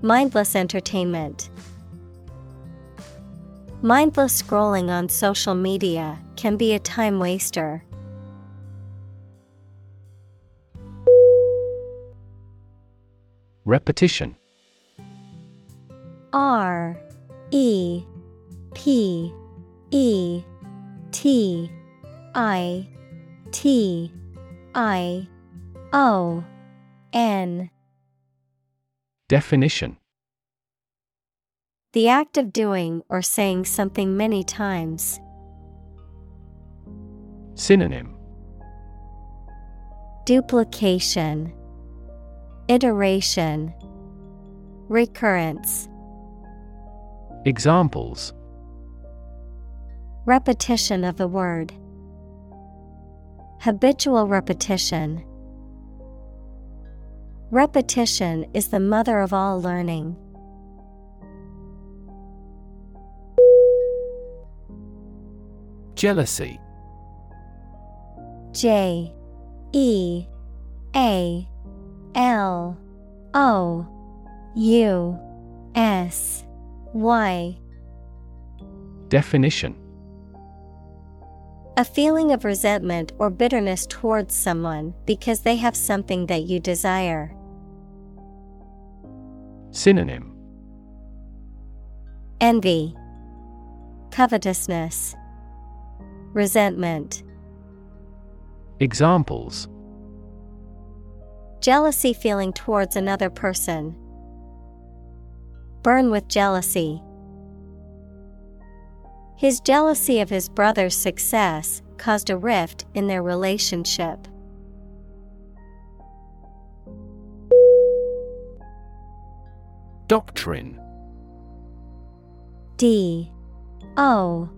Mindless entertainment. Mindless scrolling on social media can be a time waster. Repetition. R E P E T I T I O N. Definition The act of doing or saying something many times. Synonym Duplication, Iteration, Recurrence. Examples Repetition of a word. Habitual repetition. Repetition is the mother of all learning. Jealousy J E A L O U S Y Definition A feeling of resentment or bitterness towards someone because they have something that you desire. Synonym Envy, Covetousness, Resentment. Examples Jealousy feeling towards another person. Burn with jealousy. His jealousy of his brother's success caused a rift in their relationship. Doctrine. D. O.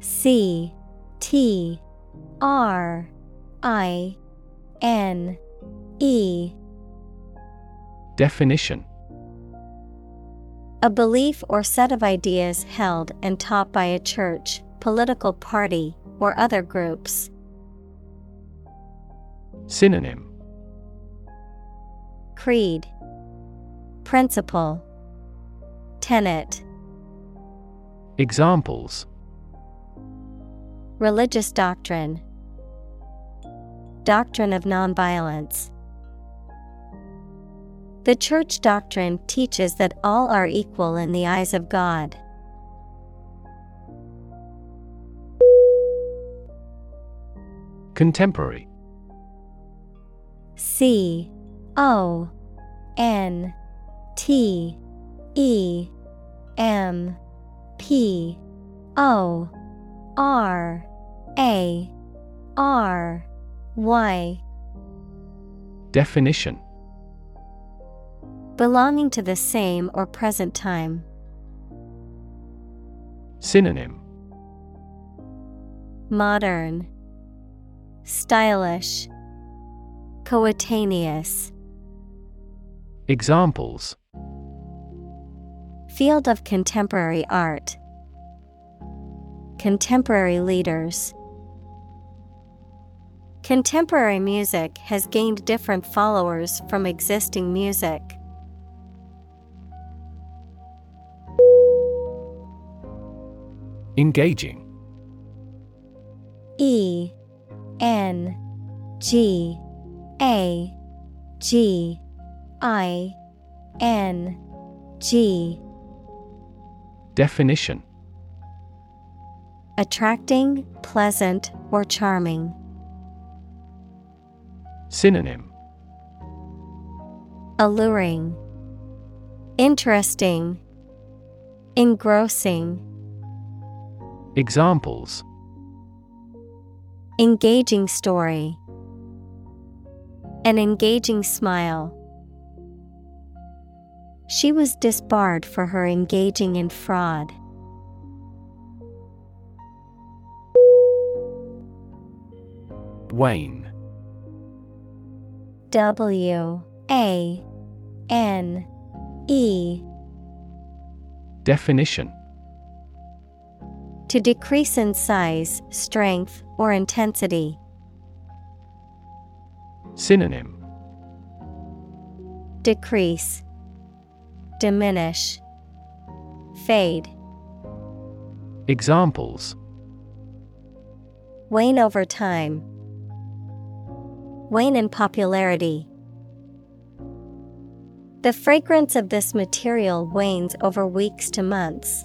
C. T. R. I. N. E. Definition A belief or set of ideas held and taught by a church, political party, or other groups. Synonym. Creed, Principle, Tenet, Examples. Religious doctrine, Doctrine of nonviolence. The church doctrine teaches that all are equal in the eyes of God. Contemporary. C O N T E M P O R A R Y. Definition Belonging to the same or present time. Synonym Modern, Stylish, Coetaneous. Examples Field of contemporary art. Contemporary leaders. Contemporary music has gained different followers from existing music. Engaging. E N G A G I N G. Definition. Attracting, pleasant, or charming. Synonym. Alluring, Interesting, Engrossing. Examples Engaging story. An engaging smile. She was disbarred for her engaging in fraud. Wane W A N E Definition To decrease in size, strength, or intensity. Synonym Decrease, Diminish, Fade. Examples Wane over time. Wane in popularity. The fragrance of this material wanes over weeks to months.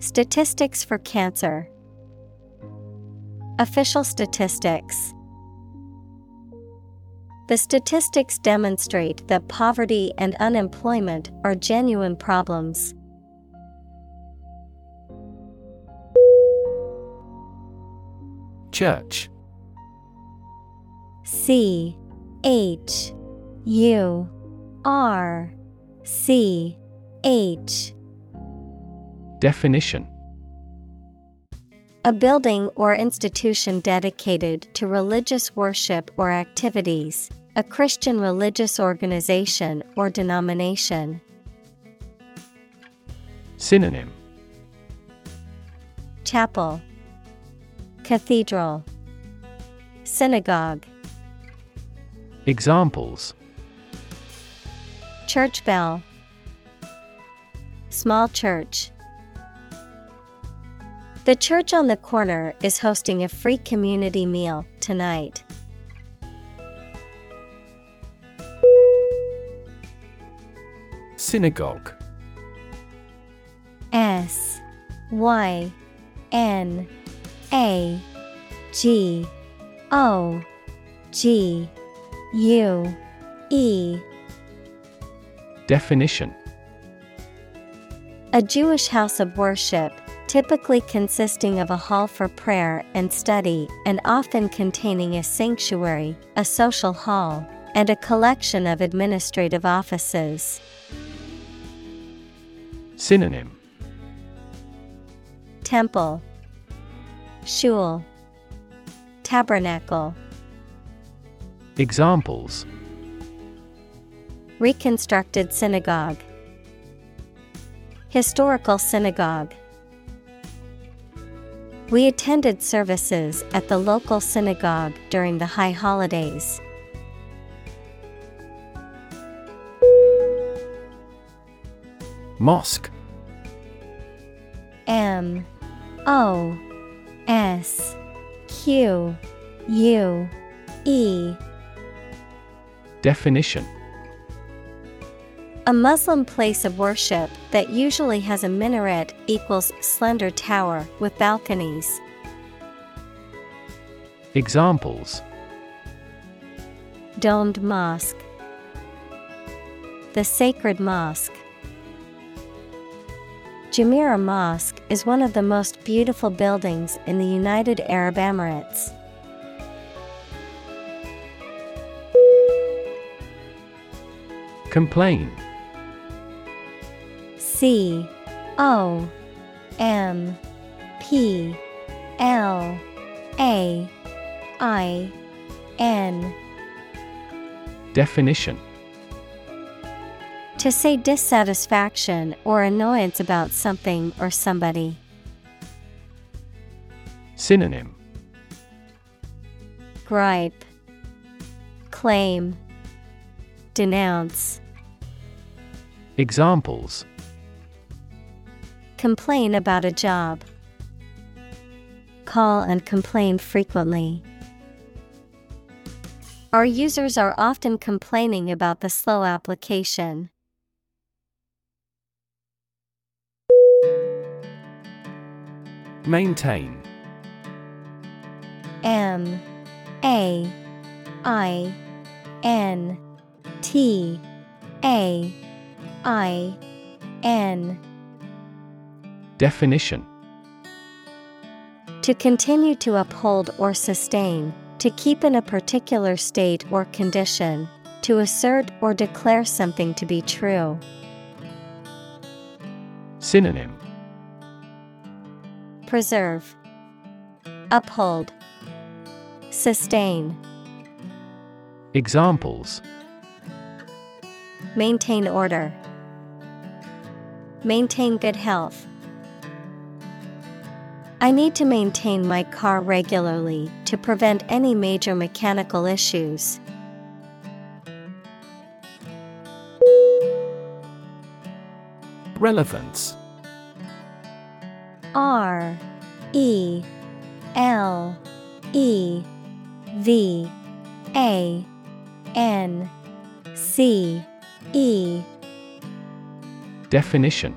Statistics for cancer. Official statistics. The statistics demonstrate that poverty and unemployment are genuine problems. Church C H U R C H Definition. A building or institution dedicated to religious worship or activities, a Christian religious organization or denomination. Synonym. Chapel, Cathedral, Synagogue, Examples. Church bell, Small church. The church on the corner is hosting a free community meal tonight. Synagogue. S Y N A G O G U E. Definition. A Jewish house of worship, typically consisting of a hall for prayer and study and often containing a sanctuary, a social hall, and a collection of administrative offices. Synonym Temple, Shul, Tabernacle. Examples Reconstructed synagogue. Historical synagogue. We attended services at the local synagogue during the high holidays. Mosque. M O S Q U E. Definition A Muslim place of worship that usually has a minaret equals slender tower with balconies. Examples Domed mosque. The sacred mosque. Jumeirah Mosque is one of the most beautiful buildings in the United Arab Emirates. Complain C O M P L A I N. Definition. To say dissatisfaction or annoyance about something or somebody. Synonym. Gripe, Claim, Denounce, Examples Complain about a job. Call and complain frequently. Our users are often complaining about the slow application. Maintain M A I N T A I N Definition. To continue to uphold or sustain, to keep in a particular state or condition, to assert or declare something to be true. Synonym. Preserve, Uphold, Sustain, Examples. Maintain order, maintain good health. I need to maintain my car regularly to prevent any major mechanical issues. Relevance. R E L E V A N C E. Definition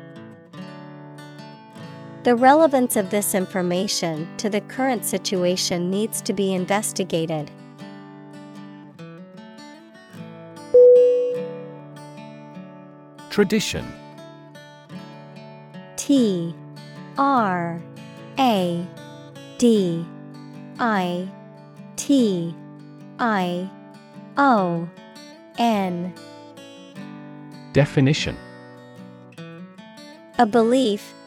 The relevance of this information to the current situation needs to be investigated. Tradition. T R A D I T I O N. Definition. A belief,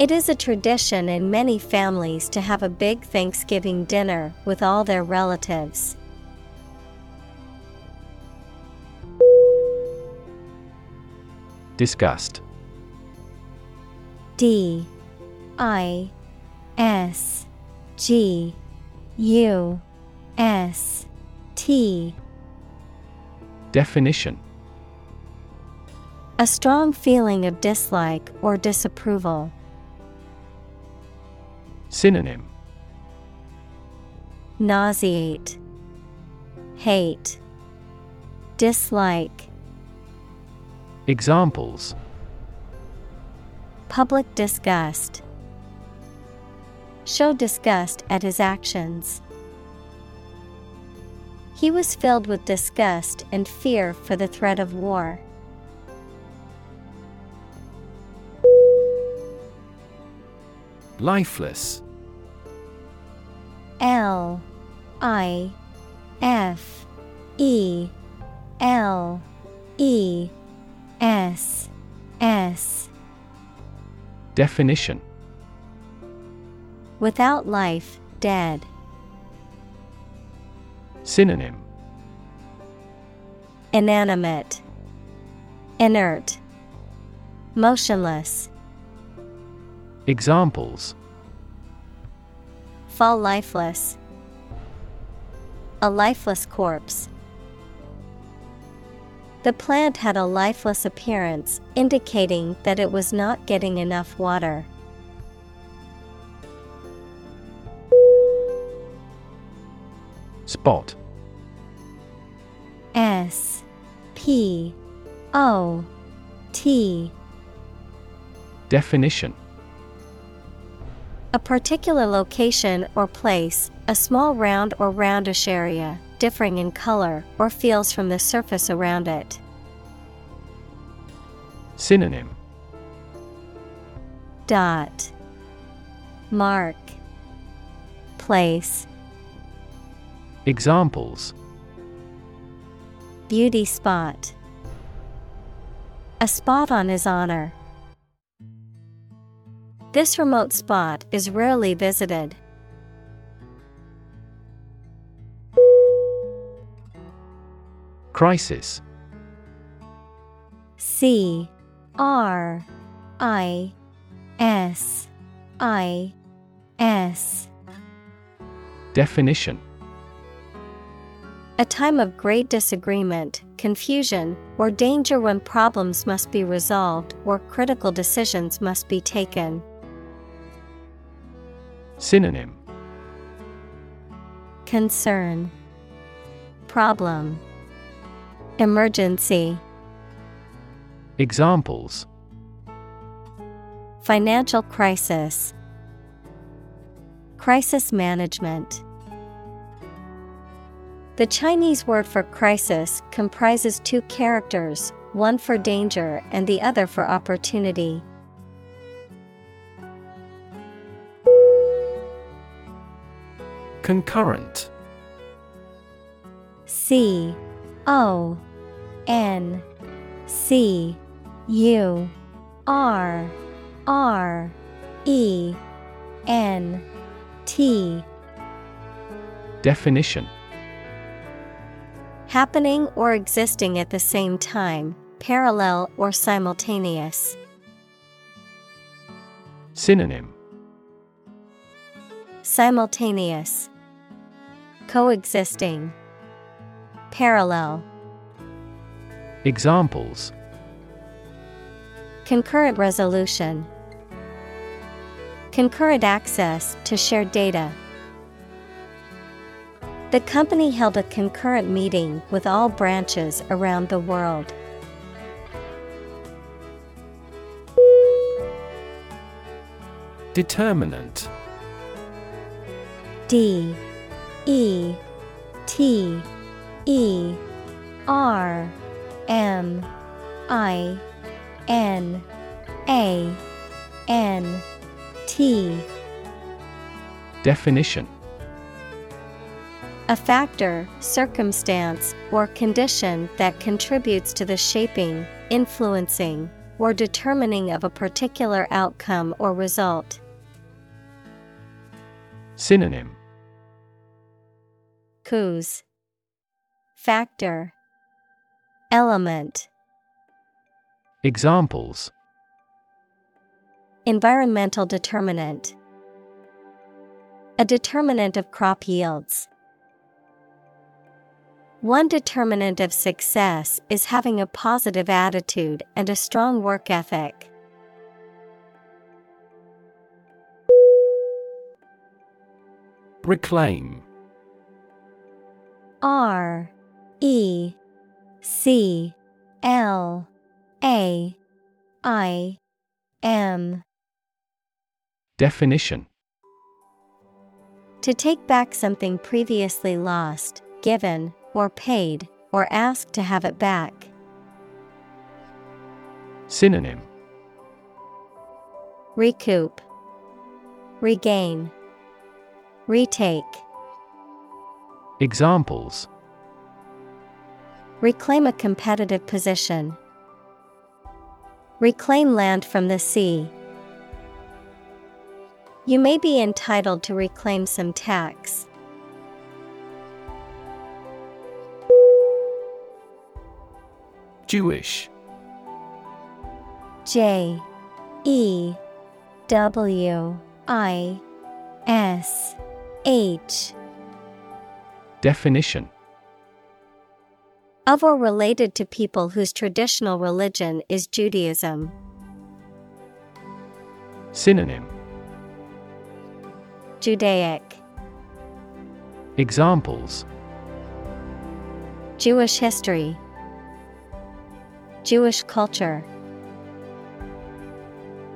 It is a tradition in many families to have a big Thanksgiving dinner with all their relatives. Disgust D. I. S. G. U. S. T. Definition. A strong feeling of dislike or disapproval. Synonym Nauseate, Hate, Dislike. Examples Public disgust. Show disgust at his actions. He was filled with disgust and fear for the threat of war. Lifeless L I F E L E S S. Definition. Without life, dead. Synonym. Inanimate, Inert, Motionless. Examples Fall lifeless. A lifeless corpse. The plant had a lifeless appearance, indicating that it was not getting enough water. Spot S P O T Definition A particular location or place, a small round or roundish area, differing in color or feels from the surface around it. Synonym. Dot. Mark. Place. Examples. Beauty spot. A spot on his honor. This remote spot is rarely visited. Crisis C R I S I S Definition A time of great disagreement, confusion, or danger when problems must be resolved or critical decisions must be taken. Synonym. Concern. Problem. Emergency. Examples. Financial crisis. Crisis management. The Chinese word for crisis comprises two characters, one for danger and the other for opportunity. Concurrent. C O N C U R R E N T. Definition. Happening or existing at the same time, parallel or simultaneous. Synonym. Simultaneous Coexisting. Parallel. Examples. Concurrent resolution. Concurrent access to shared data. The company held a concurrent meeting with all branches around the world. Determinant. D E T E R M I N A N T. Definition. A factor, circumstance, or condition that contributes to the shaping, influencing, or determining of a particular outcome or result. Synonym Cause Factor. Element. Examples. Environmental determinant. A determinant of crop yields. One determinant of success is having a positive attitude and a strong work ethic. Reclaim R E C L A I M. Definition. To take back something previously lost, given, or paid, or ask to have it back. Synonym. Recoup, Regain, Retake. Examples Reclaim a competitive position. Reclaim land from the sea. You may be entitled to reclaim some tax. Jewish J E W I S H Definition. Of or related to people whose traditional religion is Judaism. Synonym. Judaic. Examples. Jewish history. Jewish culture.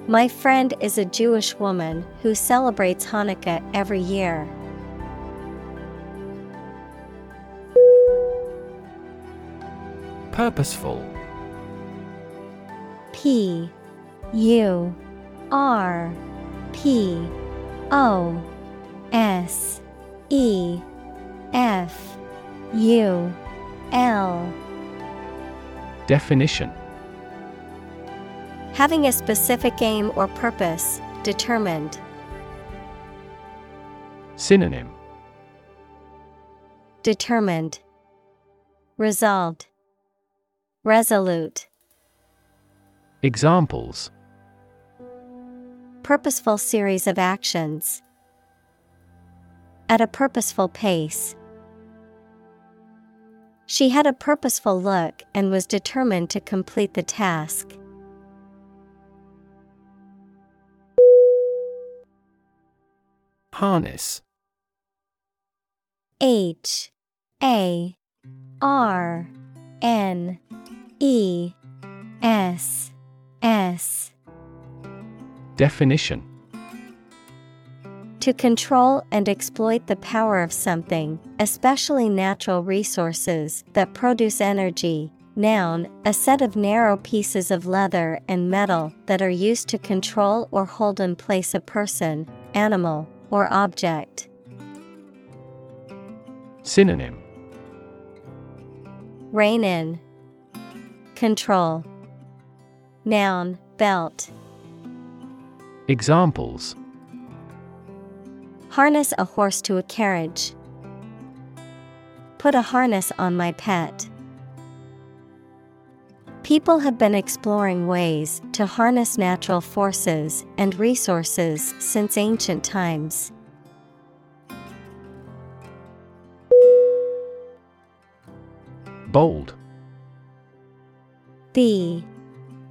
My friend is a Jewish woman who celebrates Hanukkah every year. Purposeful P U R P O S E F U L Definition Having a specific aim or purpose, determined. Synonym Determined. Resolved. Resolute. Examples Purposeful series of actions. At a purposeful pace. She had a purposeful look and was determined to complete the task. Harness. H A R N E S S Definition To control and exploit the power of something, especially natural resources that produce energy. Noun, a set of narrow pieces of leather and metal that are used to control or hold in place a person, animal, or object. Synonym Rein in. Control. Noun, belt. Examples Harness a horse to a carriage. Put a harness on my pet. People have been exploring ways to harness natural forces and resources since ancient times. Bold. B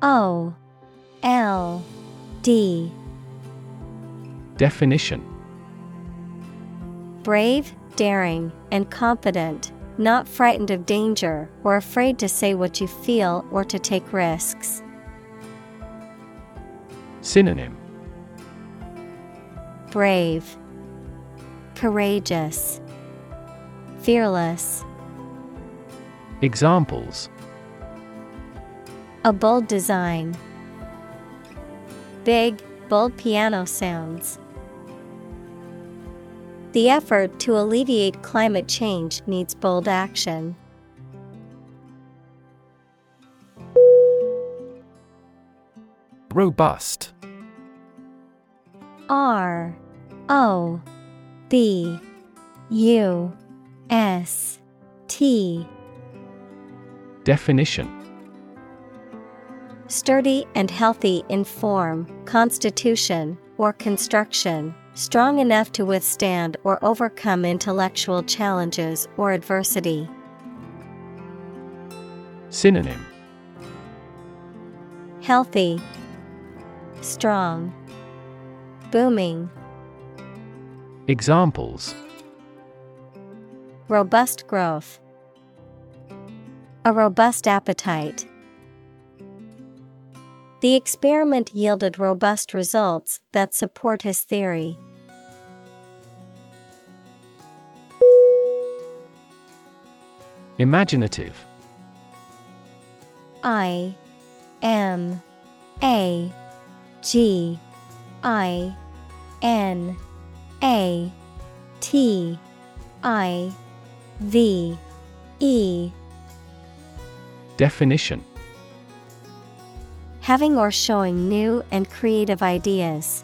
O L D. Definition. Brave, daring, and confident, not frightened of danger or afraid to say what you feel or to take risks. Synonym. Brave, Courageous, Fearless. Examples A bold design. Big, bold piano sounds. The effort to alleviate climate change needs bold action. Robust. R O B U S T Definition Sturdy and healthy in form, constitution, or construction, strong enough to withstand or overcome intellectual challenges or adversity. Synonym. Healthy, strong, booming, Examples. Robust growth, a robust appetite. The experiment yielded robust results that support his theory. Imaginative. I M A G I N A T I V E Definition Having or showing new and creative ideas.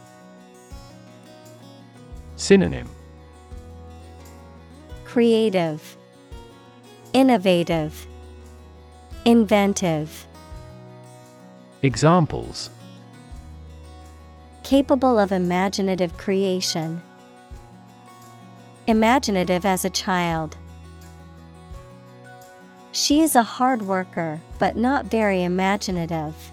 Synonym Creative, Innovative, Inventive. Examples Capable of imaginative creation. Imaginative as a child. She is a hard worker, but not very imaginative.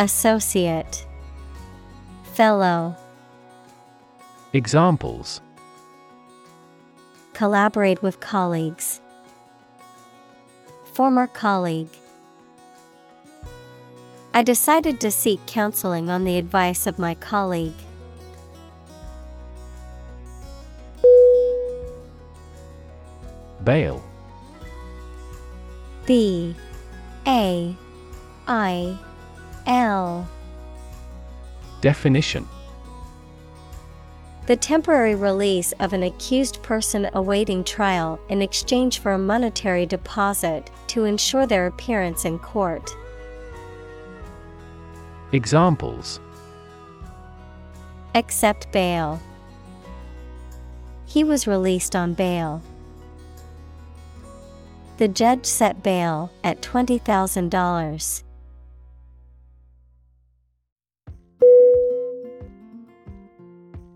Associate Fellow Examples Collaborate with colleagues. Former colleague. I decided to seek counseling on the advice of my colleague. Bail B A I L Definition The temporary release of an accused person awaiting trial in exchange for a monetary deposit to ensure their appearance in court. Examples Accept bail. He was released on bail. The judge set bail at $20,000.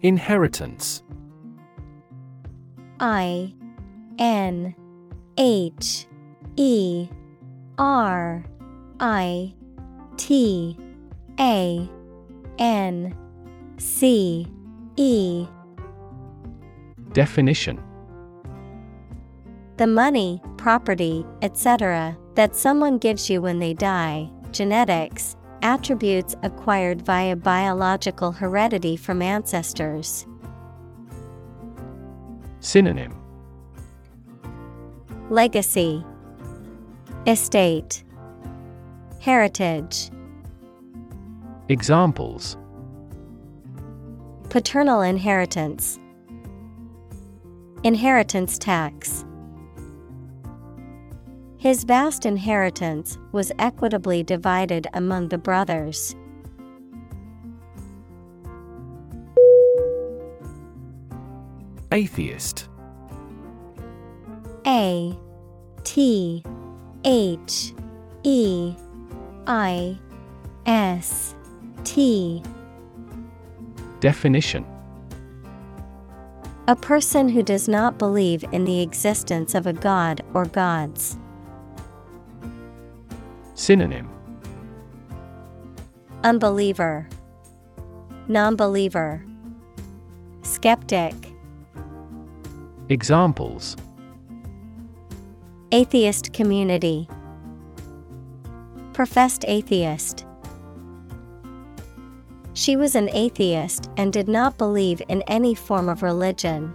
Inheritance I N H E R I T A N C E Definition The money, property, etc., that someone gives you when they die, genetics, attributes acquired via biological heredity from ancestors. Synonym Legacy, Estate, Heritage. Examples Paternal inheritance, Inheritance tax. His vast inheritance was equitably divided among the brothers. Atheist A T H E I S T Definition A person who does not believe in the existence of a god or gods. Synonym. Unbeliever, Nonbeliever, Skeptic, Examples. Atheist community, Professed atheist. She was an atheist and did not believe in any form of religion.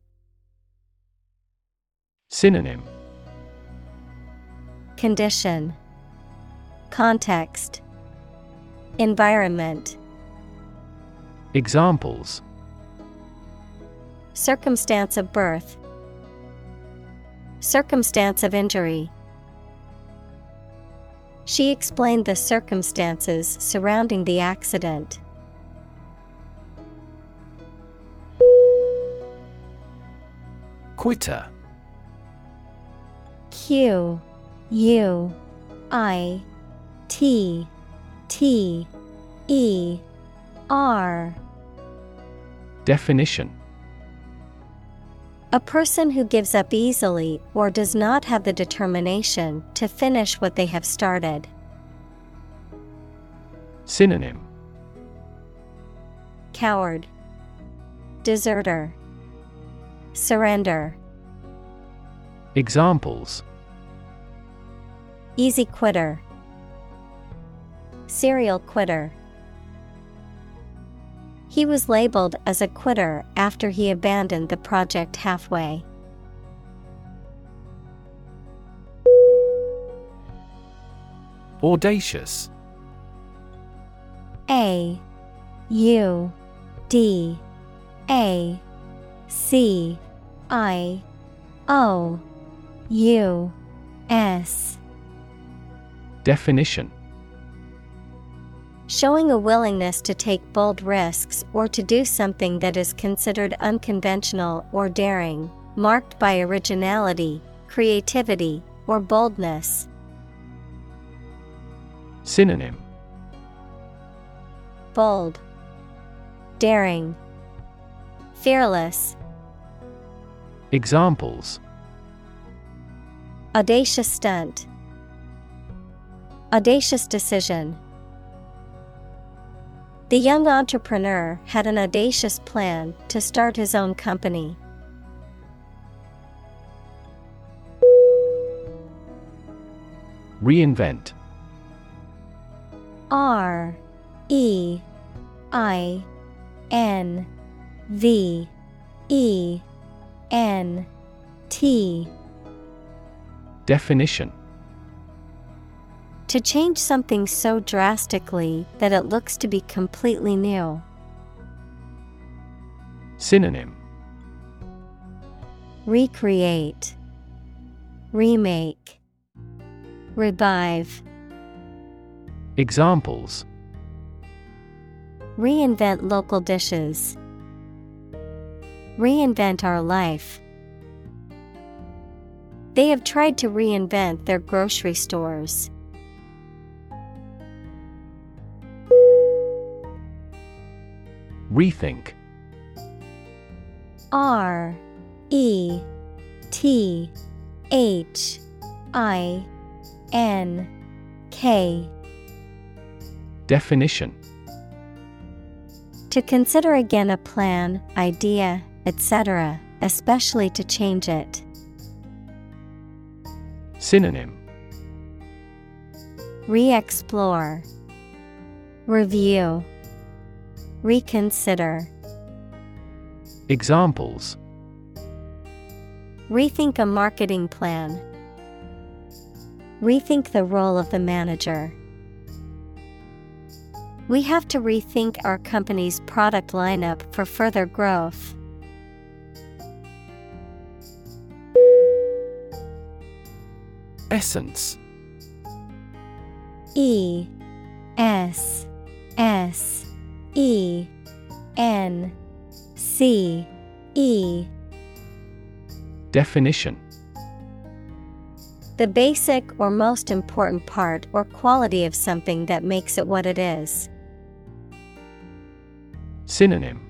Synonym. Condition. Context. Environment. Examples. Circumstance of birth. Circumstance of injury. She explained the circumstances surrounding the accident. Quitter Q U I T T E R. Definition. A person who gives up easily or does not have the determination to finish what they have started. Synonym. Coward, Deserter, Surrender. Examples Easy quitter, Serial quitter. He was labeled as a quitter after he abandoned the project halfway. Audacious A U D A C I O U S. Definition. Showing a willingness to take bold risks or to do something that is considered unconventional or daring, marked by originality, creativity, or boldness. Synonym. Bold, Daring, Fearless. Examples Audacious stunt, Audacious decision. The young entrepreneur had an audacious plan to start his own company. Reinvent. R E I N V E N T Definition To change something so drastically that it looks to be completely new. Synonym Recreate, Remake, Revive. Examples Reinvent local dishes. Reinvent our life. They have tried to reinvent their grocery stores. Rethink R E T H I N K Definition To consider again a plan, idea, etc., especially to change it. Synonym Re explore, Review, Reconsider. Examples Rethink a marketing plan. Rethink the role of the manager. We have to rethink our company's product lineup for further growth. Essence. E S S E N C E. Definition. The basic or most important part or quality of something that makes it what it is. Synonym.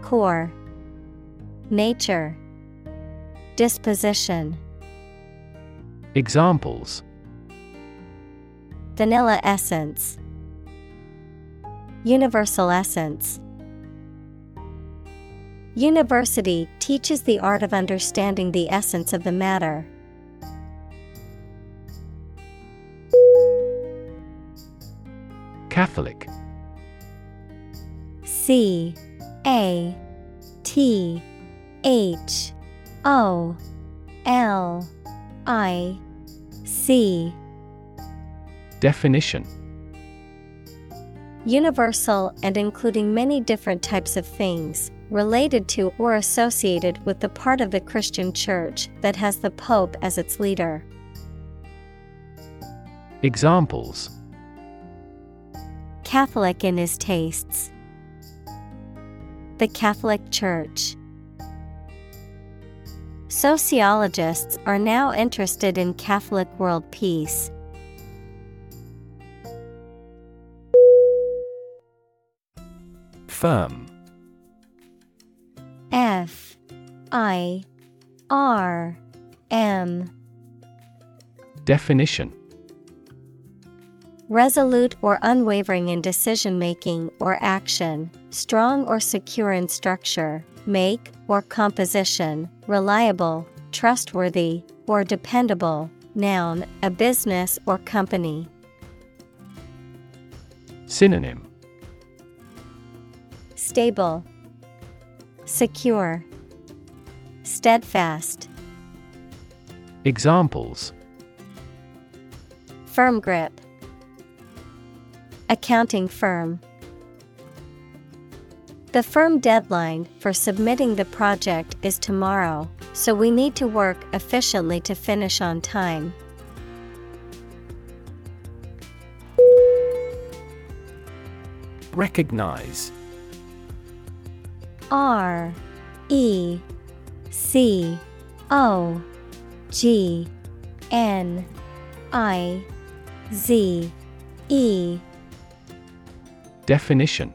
Core. Nature. Disposition Examples. Vanilla essence. Universal essence. University teaches the art of understanding the essence of the matter. Catholic. C A T H O L I C Definition Universal and including many different types of things, related to or associated with the part of the Christian Church that has the Pope as its leader. Examples Catholic in his tastes. The Catholic Church. Sociologists are now interested in Catholic world peace. Firm. F. I. R. M. Definition. Resolute or unwavering in decision making or action, strong or secure in structure, make or composition, reliable, trustworthy, or dependable. Noun, a business or company. Synonym Stable, Secure, Steadfast. Examples Firm grip. Accounting firm. The firm deadline for submitting the project is tomorrow, so we need to work efficiently to finish on time. Recognize. R E C O G N I Z E. Definition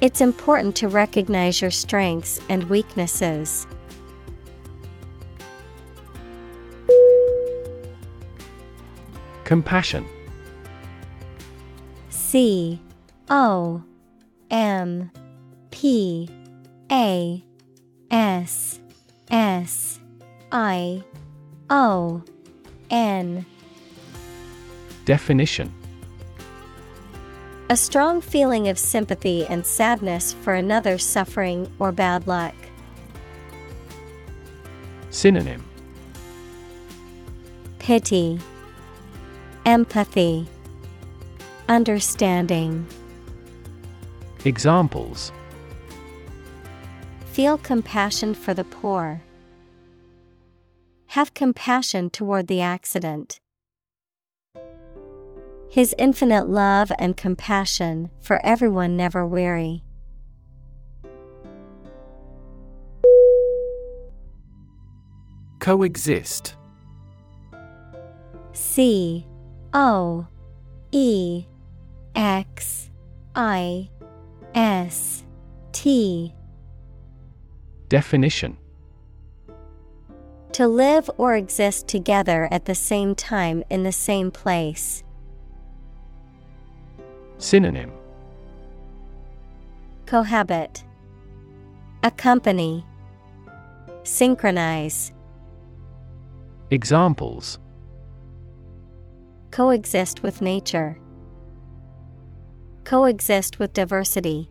It's important to recognize your strengths and weaknesses. Compassion. C O M P A S S I O N. Definition A strong feeling of sympathy and sadness for another's suffering or bad luck. Synonym Pity, Empathy, Understanding. Examples Feel compassion for the poor. Have compassion toward the accident. His infinite love and compassion for everyone never weary. Coexist C O E X I S T Definition To live or exist together at the same time in the same place. Synonym. Cohabit, Accompany, Synchronize, Examples. Coexist with nature, Coexist with diversity.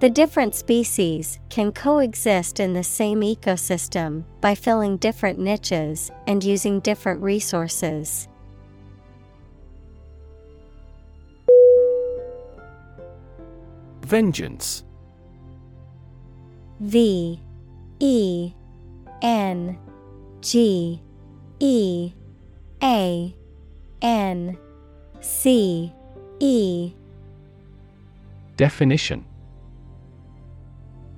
The different species can coexist in the same ecosystem by filling different niches and using different resources. Vengeance. V E N G E A N C E. Definition.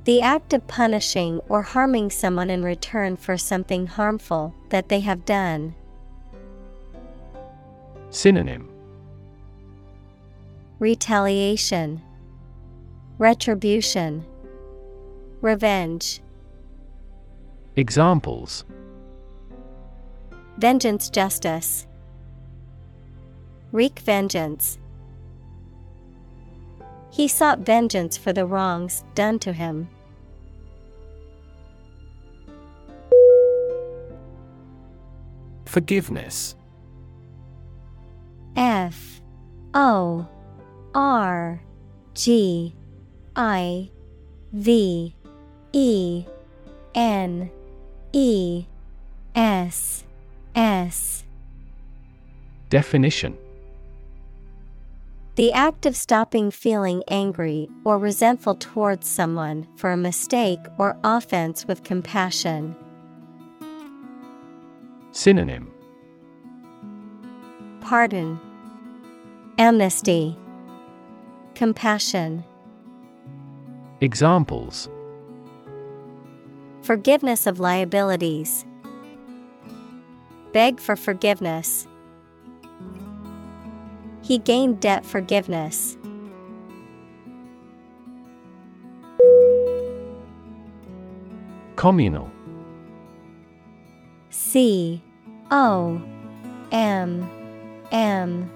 The act of punishing or harming someone in return for something harmful that they have done. Synonym. Retaliation, Retribution, Revenge, Examples. Vengeance Justice, Wreak vengeance. He sought vengeance for the wrongs done to him. Forgiveness. F O R G I V E N E S S. Definition. The act of stopping feeling angry or resentful towards someone for a mistake or offense with compassion. Synonym. Pardon, Amnesty, Compassion, Examples Forgiveness of liabilities. Beg for forgiveness. He gained debt forgiveness. Communal C O M M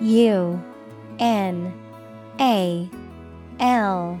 U N A L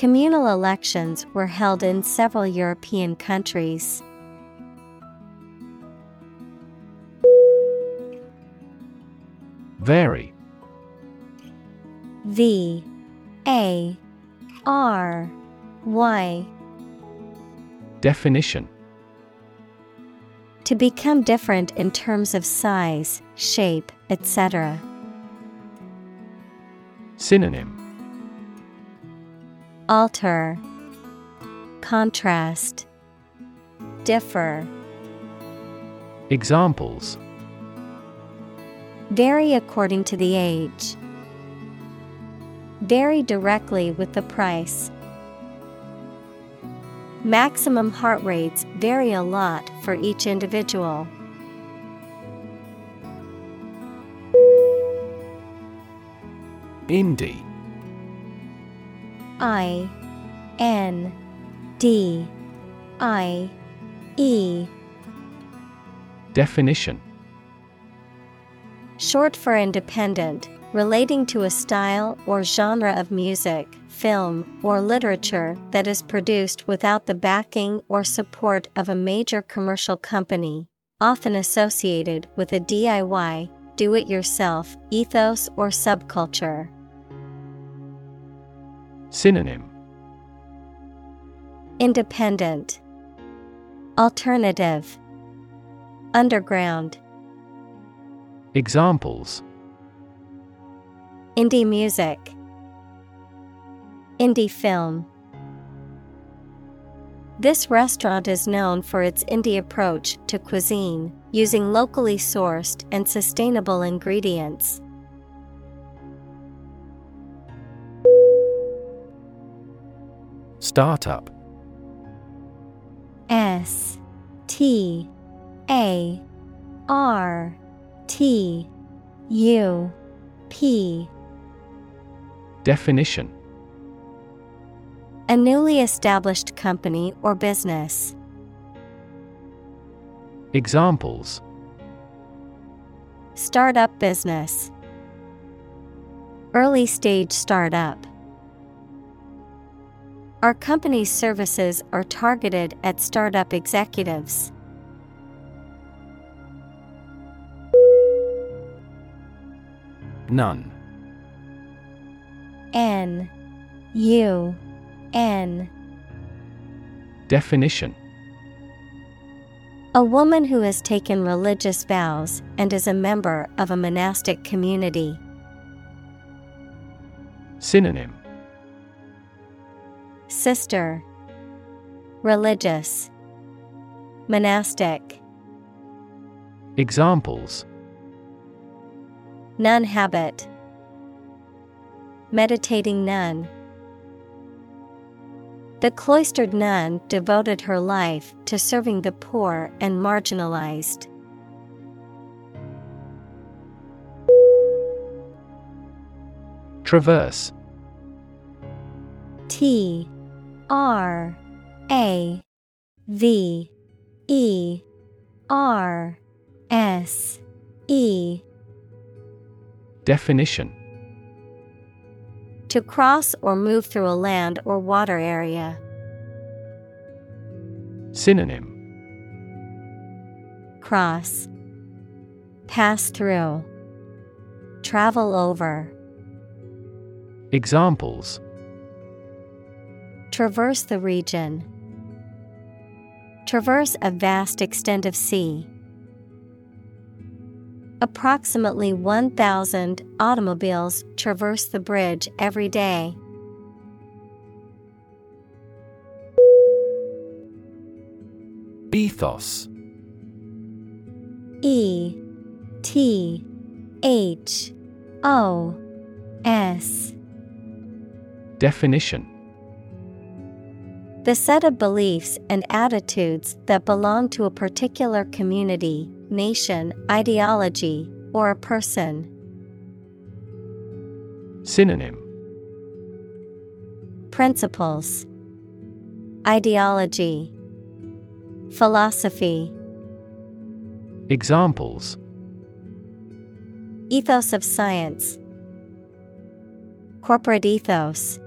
Communal elections were held in several European countries. Vary. V A R Y. Definition To become different in terms of size, shape, etc. Synonym Alter, Contrast, Differ. Examples Vary according to the age. Vary directly with the price. Maximum heart rates vary a lot for each individual. Indie I N D I E Definition Short for independent, relating to a style or genre of music, film, or literature that is produced without the backing or support of a major commercial company, often associated with a DIY, do it yourself ethos or subculture. Synonym Independent, Alternative, Underground. Examples Indie music, Indie film. This restaurant is known for its indie approach to cuisine, using locally sourced and sustainable ingredients. Startup S T A R T U P Definition A newly established company or business. Examples Startup business. Early stage startup. Our company's services are targeted at startup executives. Nun. N. U. N. Definition. A woman who has taken religious vows and is a member of a monastic community. Synonym Sister. Religious. Monastic. Examples. Nun habit. Meditating nun. The cloistered nun devoted her life to serving the poor and marginalized. Traverse. T R A V E R S E. Definition. To cross or move through a land or water area. Synonym. Cross. Pass through. Travel over. Examples Traverse the region. Traverse a vast extent of sea. Approximately 1,000 automobiles traverse the bridge every day. Ethos E T H O S Definition The set of beliefs and attitudes that belong to a particular community, nation, ideology, or a person. Synonym. Principles. Ideology. Philosophy. Examples. Ethos of science. Corporate ethos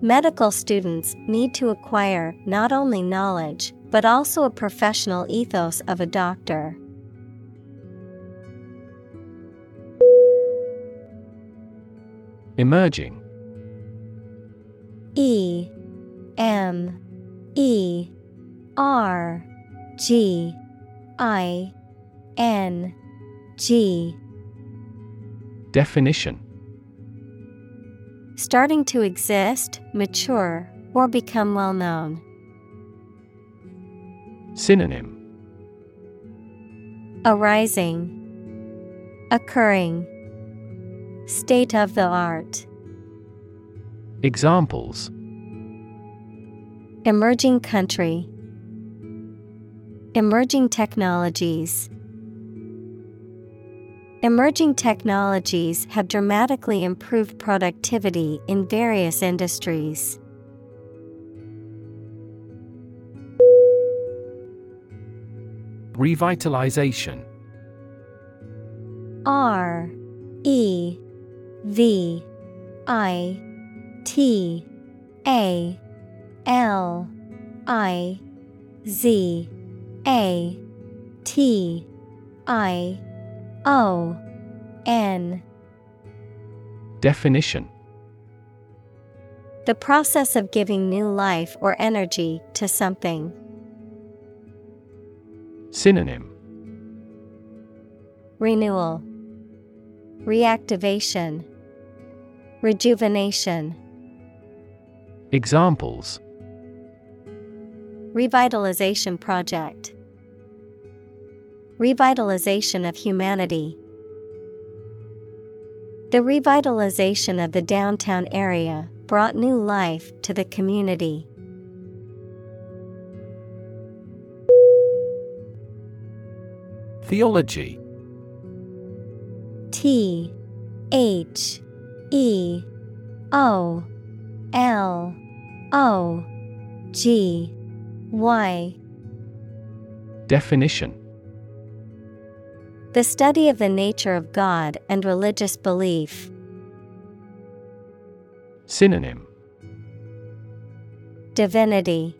Medical students need to acquire not only knowledge, but also a professional ethos of a doctor. Emerging. E M E R G I N G. Definition. Starting to exist, mature, or become well known. Synonym Arising, Occurring, State of the art. Examples Emerging country, Emerging technologies. Emerging technologies have dramatically improved productivity in various industries. Revitalization R E V I T A L I Z A T I O N Definition The process of giving new life or energy to something. Synonym Renewal, Reactivation, Rejuvenation. Examples Revitalization project. Revitalization of humanity. The revitalization of the downtown area brought new life to the community. Theology T H E O L O G Y Definition The study of the nature of God and religious belief. Synonym Divinity,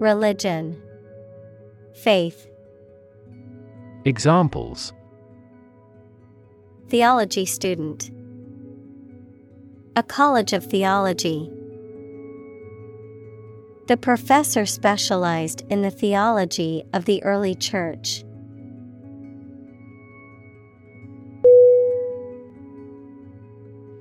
Religion, Faith. Examples Theology student, A College of Theology. The professor specialized in the theology of the early church.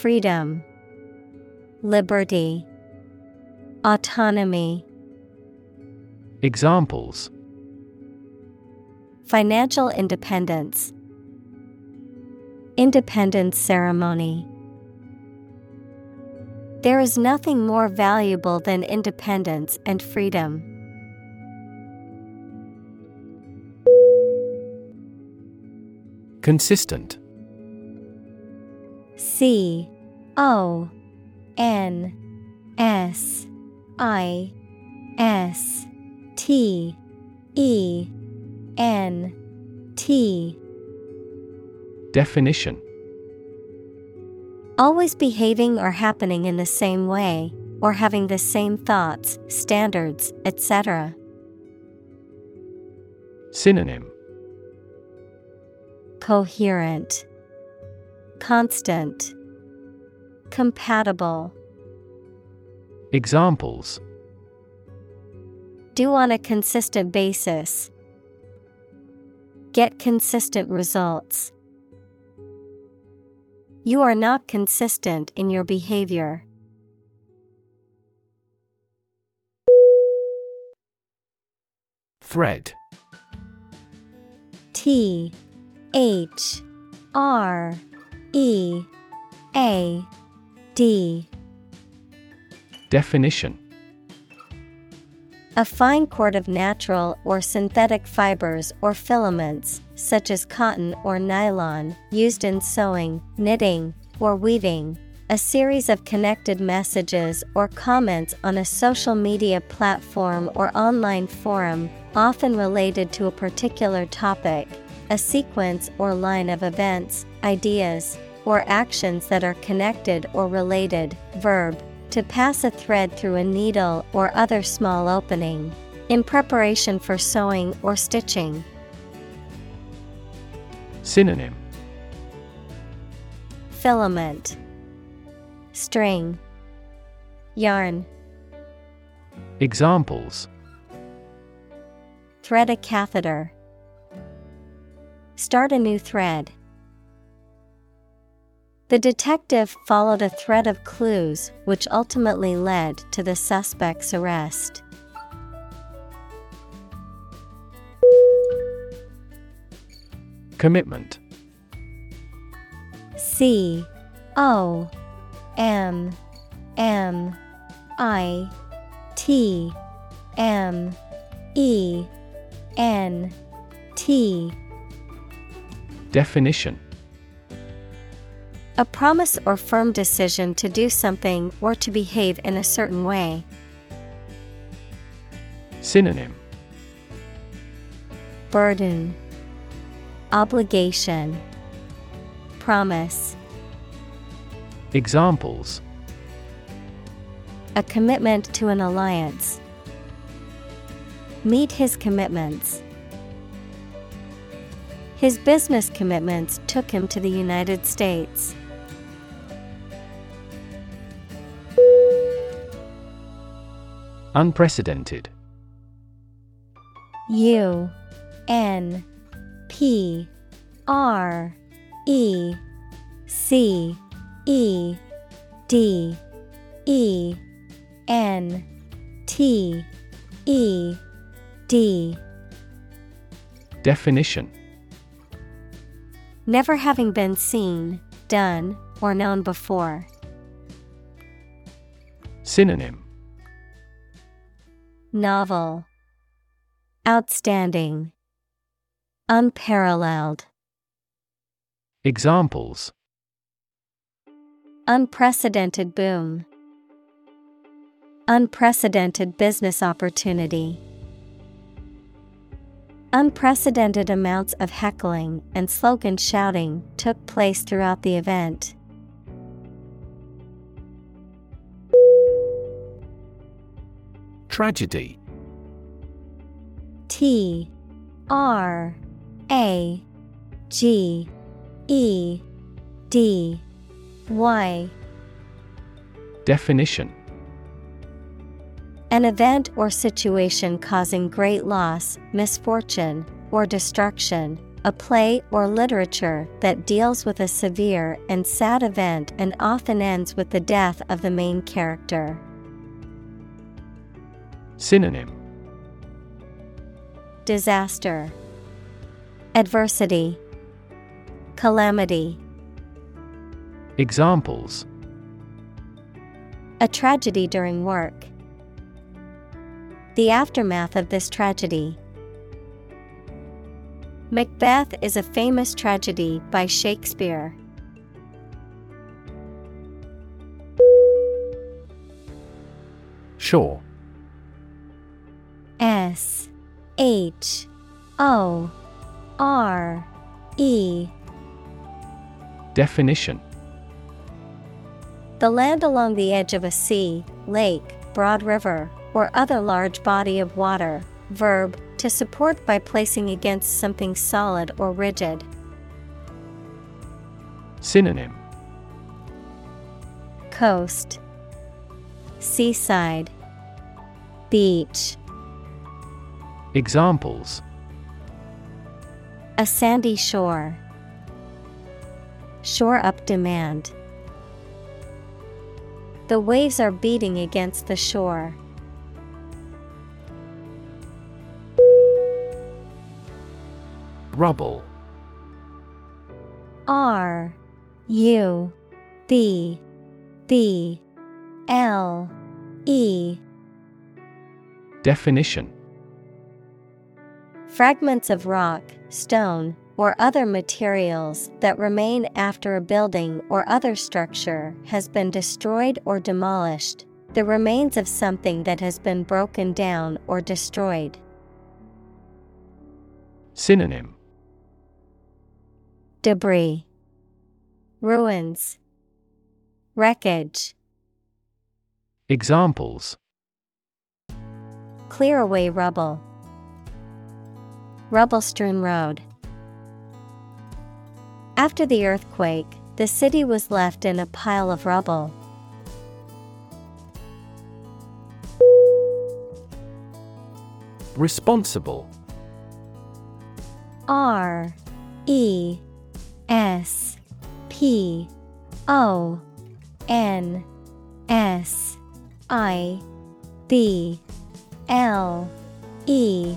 Freedom, Liberty, Autonomy. Examples Financial independence. Independence ceremony. There is nothing more valuable than independence and freedom. Consistent C O N S I S T E N T. Definition. Always behaving or happening in the same way, or having the same thoughts, standards, etc. Synonym. Coherent, Constant, Compatible. Examples Do on a consistent basis. Get consistent results. You are not consistent in your behavior. Thread T H R E A D. Definition. A fine cord of natural or synthetic fibers or filaments, such as cotton or nylon, used in sewing, knitting, or weaving, A series of connected messages or comments on a social media platform or online forum, often related to a particular topic, a sequence or line of events, ideas, or actions that are connected or related. Verb to pass a thread through a needle or other small opening. In preparation for sewing or stitching. Synonym Filament String Yarn Examples Thread a catheter. Start a new thread. The detective followed a thread of clues which ultimately led to the suspect's arrest. Commitment. C. O. M. M. I. T. M. E. N. T. Definition A promise or firm decision to do something or to behave in a certain way. Synonym Burden Obligation Promise Examples A commitment to an alliance. Meet his commitments. His business commitments took him to the United States. Unprecedented. U N P R E C E D E N T E D Definition. Never having been seen, done, or known before. Synonym Novel Outstanding Unparalleled Examples Unprecedented boom. Unprecedented business opportunity. Unprecedented amounts of heckling and slogan shouting took place throughout the event. Tragedy T R A G E D Y Definition An event or situation causing great loss, misfortune, or destruction. A play or literature that deals with a severe and sad event and often ends with the death of the main character. Synonym Disaster, Adversity, Calamity. Examples A tragedy during work. The aftermath of this tragedy. Macbeth is a famous tragedy by Shakespeare. Shore S H O R E Definition The land along the edge of a sea, lake, broad river, or other large body of water. Verb to support by placing against something solid or rigid. Synonym Coast, Seaside, Beach. Examples A sandy shore. Shore up demand. The waves are beating against the shore. Rubble R U B B L E Definition Fragments of rock, stone, or other materials that remain after a building or other structure has been destroyed or demolished, the remains of something that has been broken down or destroyed. Synonym Debris, Ruins, Wreckage. Examples Clear away rubble. Rubble strewn road. After the earthquake, the city was left in a pile of rubble. Responsible R E S P O N S I B L E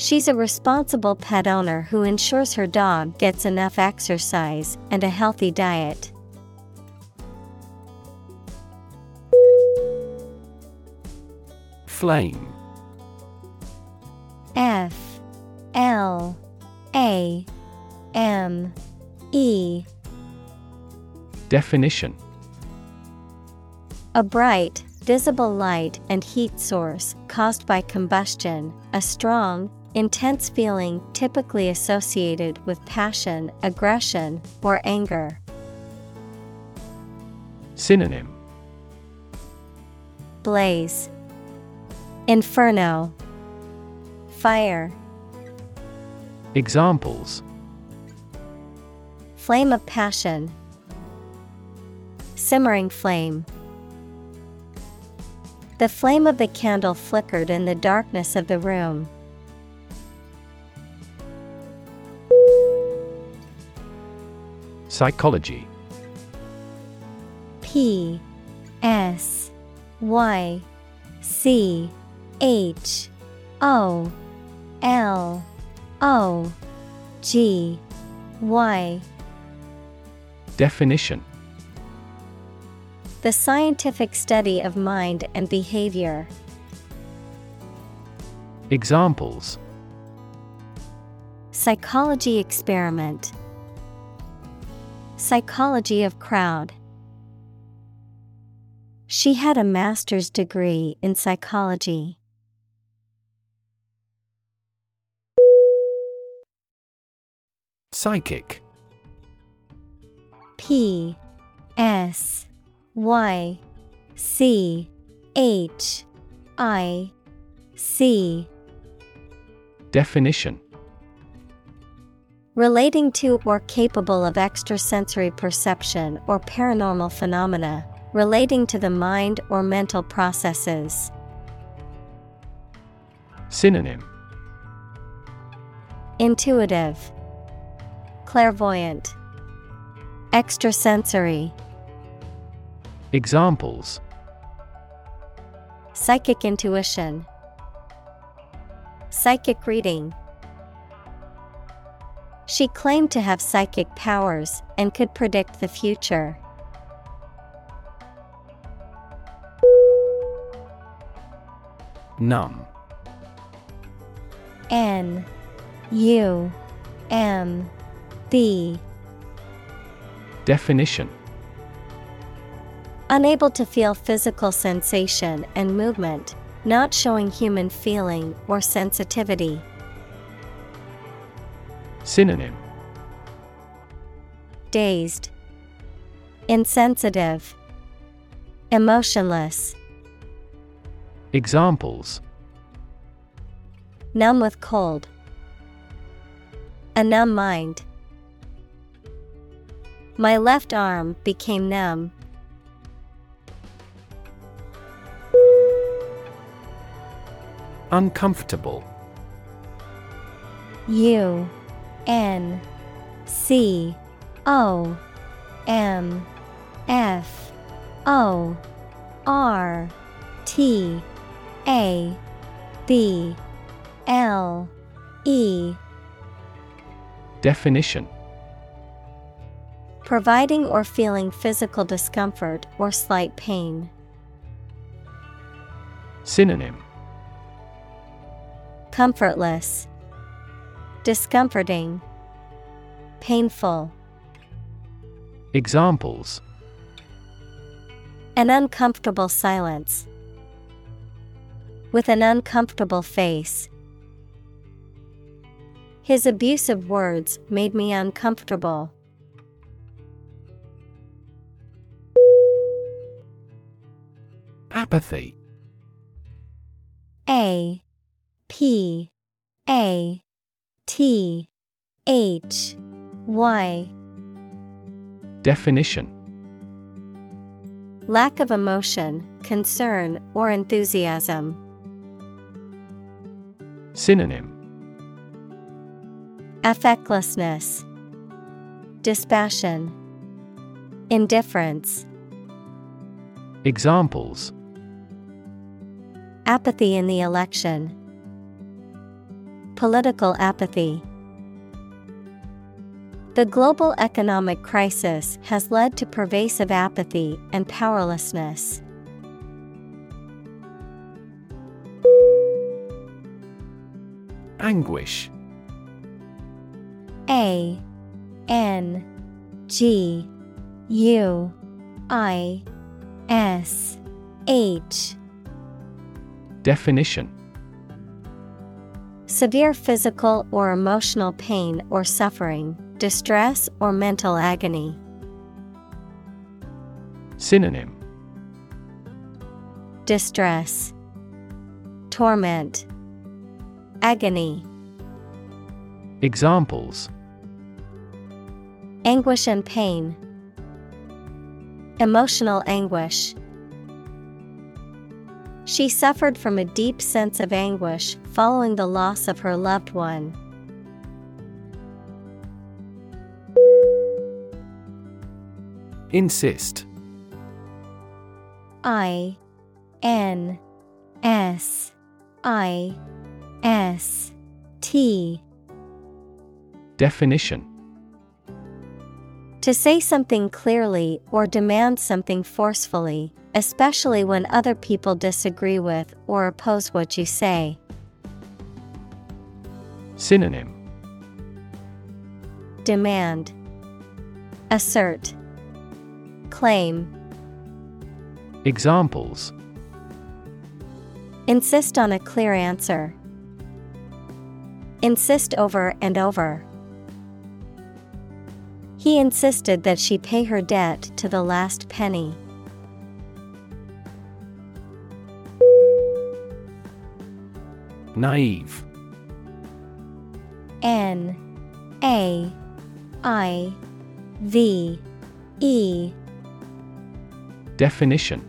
She's a responsible pet owner who ensures her dog gets enough exercise and a healthy diet. Flame. F. L. A. M. E. Definition. A bright, visible light and heat source caused by combustion, a strong, intense feeling typically associated with passion, aggression, or anger. Synonym Blaze, Inferno, Fire, Examples Flame of passion, Simmering flame. The flame of the candle flickered in the darkness of the room. Psychology P S Y C H O L O G Y Definition The scientific study of mind and behavior. Examples Psychology experiment. Psychology of crowd. She had a master's degree in psychology. Psychic P S Y C H I C Definition Relating to or capable of extrasensory perception or paranormal phenomena, relating to the mind or mental processes. Synonym. Intuitive, Clairvoyant, Extrasensory, Examples. Psychic intuition, Psychic reading. She claimed to have psychic powers and could predict the future. Numb N. U. M. B. Definition. Unable to feel physical sensation and movement, not showing human feeling or sensitivity. Synonym. Dazed, Insensitive, Emotionless, Examples. Numb with cold, A numb mind. My left arm became numb. Uncomfortable. U N C O M F O R T A B L E. Definition. Providing or feeling physical discomfort or slight pain. Synonym. Comfortless, Discomforting, Painful. Examples An uncomfortable silence. With an uncomfortable face. His abusive words made me uncomfortable. Apathy A P A T H Y Definition Lack of emotion, concern, or enthusiasm. Synonym Affectlessness, Dispassion, Indifference. Examples Apathy in the election. Political apathy. The global economic crisis has led to pervasive apathy and powerlessness. Anguish A N G U I S H Definition Severe physical or emotional pain or suffering, distress or mental agony. Synonym Distress, Torment, Agony. Examples Anguish and pain. Emotional anguish. She suffered from a deep sense of anguish following the loss of her loved one. Insist. I N S I S T. Definition To say something clearly or demand something forcefully, especially when other people disagree with or oppose what you say. Synonym Demand, Assert, Claim. Examples Insist on a clear answer. Insist over and over. He insisted that she pay her debt to the last penny. Naive N A I V E Definition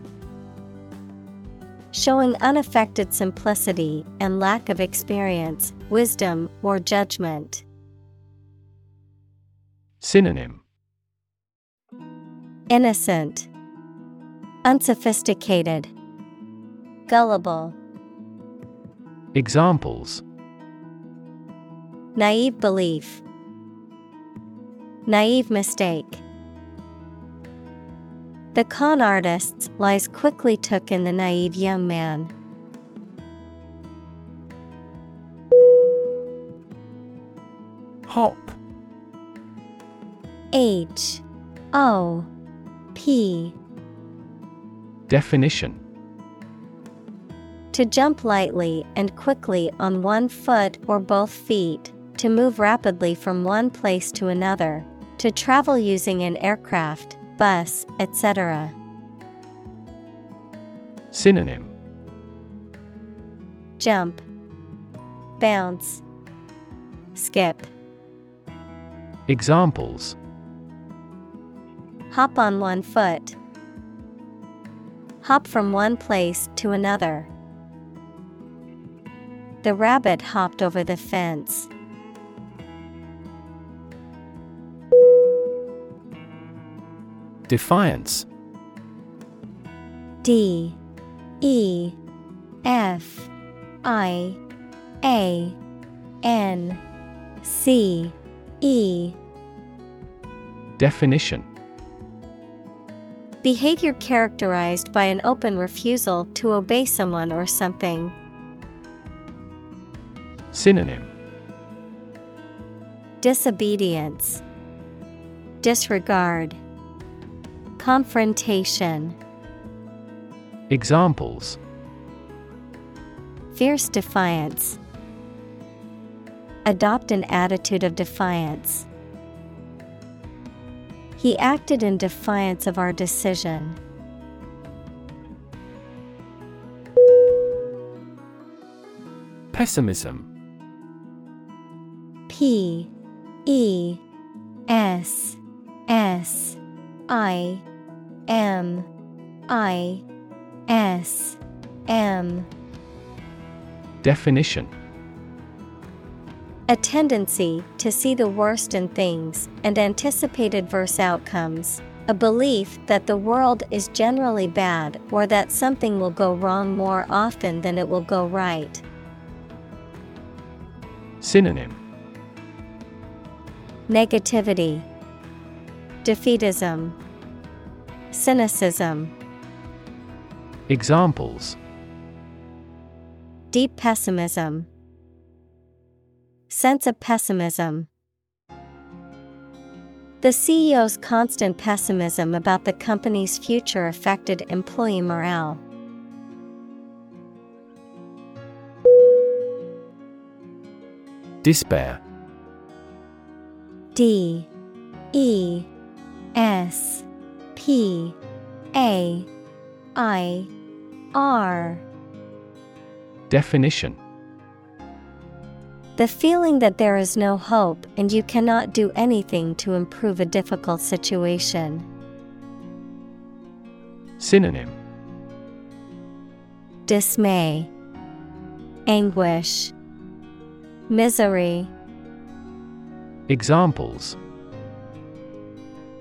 Showing unaffected simplicity and lack of experience, wisdom, or judgment. Synonym. Innocent, Unsophisticated, Gullible, Examples. Naive belief, Naive mistake. The con artist's lies quickly took in the naive young man. Hop H O P. Definition. To jump lightly and quickly on one foot or both feet, to move rapidly from one place to another, to travel using an aircraft, bus, etc. Synonym. Jump, Bounce, Skip. Examples Hop on one foot. Hop from one place to another. The rabbit hopped over the fence. Defiance. D. E. F. I. A. N. C. E. Definition. Behavior characterized by an open refusal to obey someone or something. Synonym Disobedience, Disregard, Confrontation. Examples Fierce defiance. Adopt an attitude of defiance. He acted in defiance of our decision. Pessimism. P E S S I M I S M. Definition A tendency to see the worst in things and anticipate adverse outcomes. A belief that the world is generally bad or that something will go wrong more often than it will go right. Synonym Negativity, Defeatism, Cynicism. Examples Deep pessimism. Sense of pessimism. The CEO's constant pessimism about the company's future affected employee morale. Despair D E S P A I R Definition The feeling that there is no hope and you cannot do anything to improve a difficult situation. Synonym Dismay, Anguish, Misery, Examples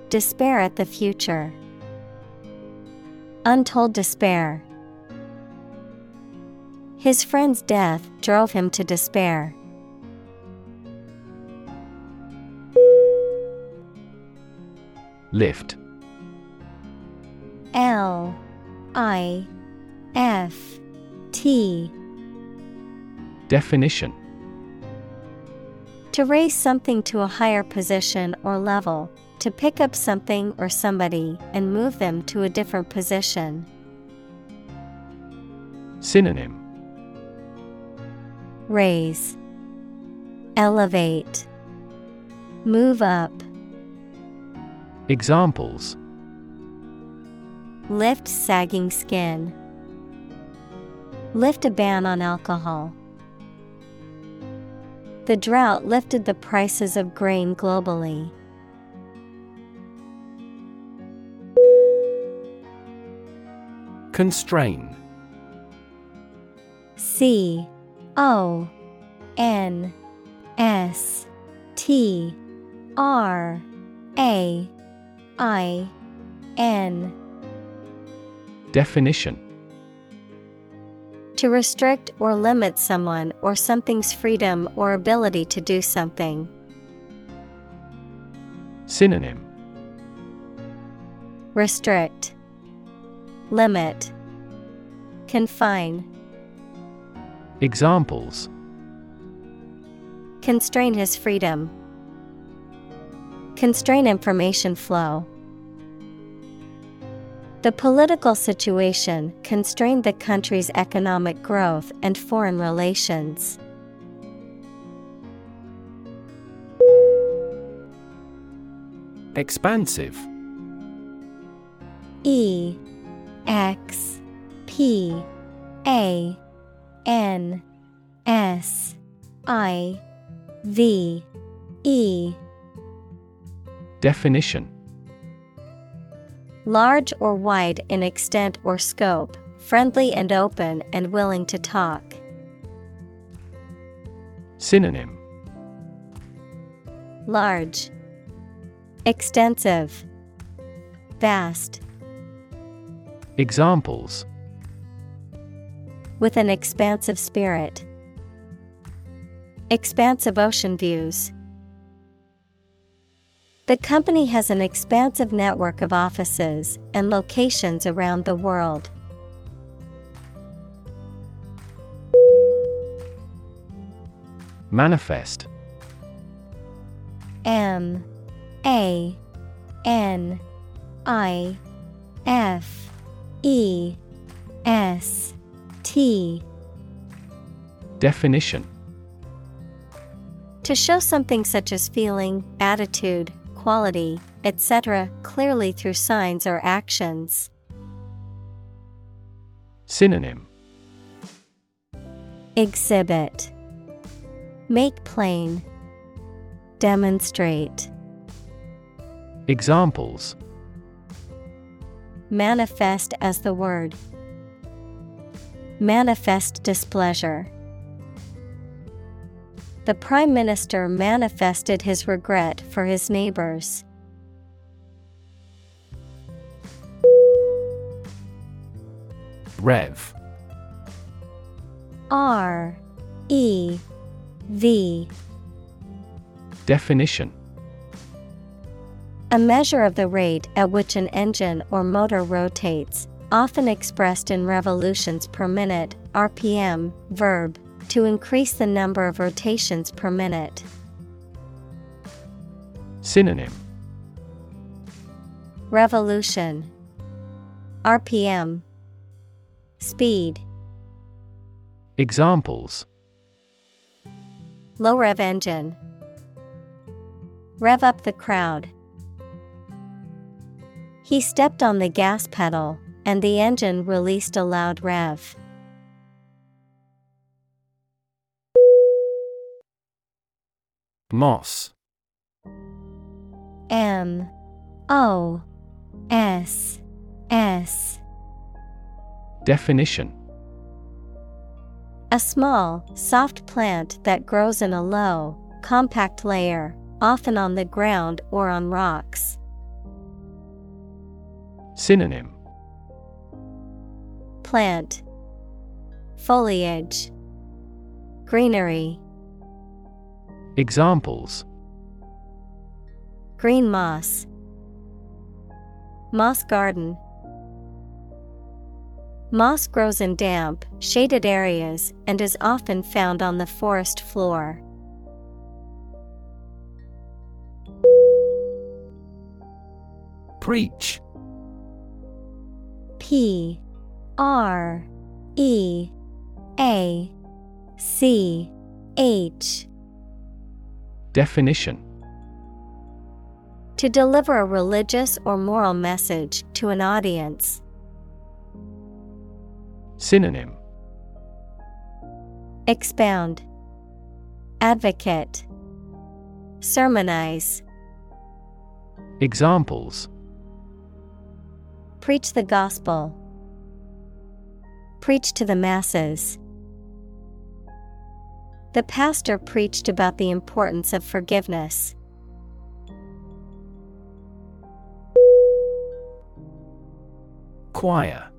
Despair at the future. Untold despair. His friend's death drove him to despair. Lift. L I F T. Definition. To raise something to a higher position or level, to pick up something or somebody and move them to a different position. Synonym. Raise, Elevate, Move up, Examples Lift sagging skin, Lift a ban on alcohol. The drought lifted the prices of grain globally. Constrain C O N S T R A I N. Definition. To restrict or limit someone or something's freedom or ability to do something. Synonym. Restrict, Limit, Confine, Examples. Constrain his freedom. Constrain information flow. The political situation constrained the country's economic growth and foreign relations. Expansive. E X P A N S I V E. Definition Large or wide in extent or scope, friendly and open and willing to talk. Synonym Large, Extensive, vast. Examples With an expansive spirit, expansive ocean views. The company has an expansive network of offices and locations around the world. Manifest. M. A. N. I. F. E. S. T. Definition. To show something such as feeling, attitude, quality, etc., clearly through signs or actions. Synonym Exhibit Make plain. Demonstrate. Examples Manifest as the word. Manifest displeasure. The Prime Minister manifested his regret for his neighbors. Rev. R. E. V. Definition. A measure of the rate at which an engine or motor rotates, often expressed in revolutions per minute, RPM, verb, to increase the number of rotations per minute. Synonym Revolution RPM Speed Examples Low rev engine Rev up the crowd. He stepped on the gas pedal, and the engine released a loud rev. Moss. M O S S. Definition. A small, soft plant that grows in a low, compact layer, often on the ground or on rocks. Synonym. Plant. Foliage. Greenery Examples. Green moss. Moss garden. Moss grows in damp, shaded areas and is often found on the forest floor. Preach. P R E A C H Definition To deliver a religious or moral message to an audience. Synonym Expound Advocate Sermonize Examples Preach the gospel. Preach to the masses. The pastor preached about the importance of forgiveness. Choir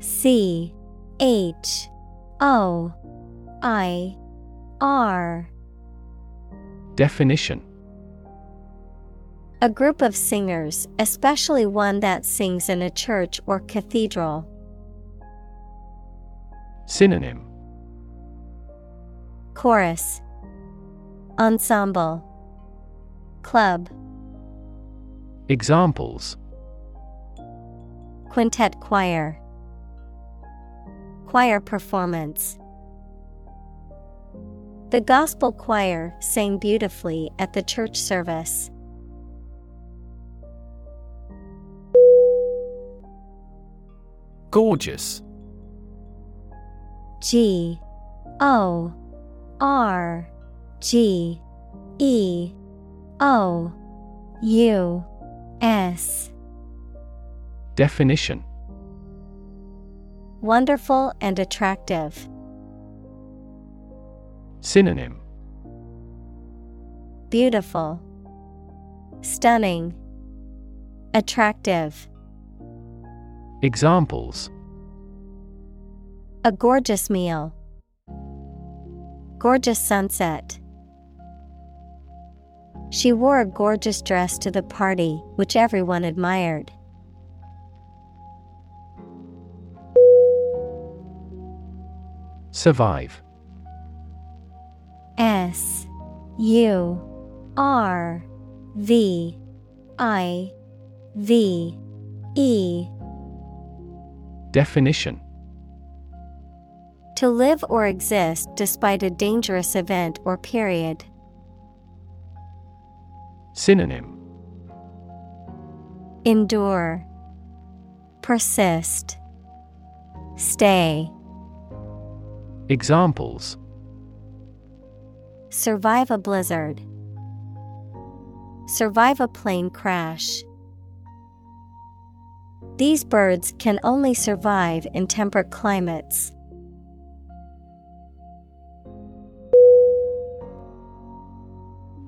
C H O I R Definition A group of singers, especially one that sings in a church or cathedral. Synonym Chorus. Ensemble. Club. Examples. Quintet choir. Choir performance. The gospel choir sang beautifully at the church service. Gorgeous. G O R G E O U S Definition Wonderful and attractive. Synonym Beautiful. Stunning. Attractive. Examples A gorgeous meal. Gorgeous sunset. She wore a gorgeous dress to the party, which everyone admired. Survive. S U R V I V E Definition To live or exist despite a dangerous event or period. Synonym Endure, Persist, Stay. Examples Survive a blizzard. Survive a plane crash. These birds can only survive in temperate climates.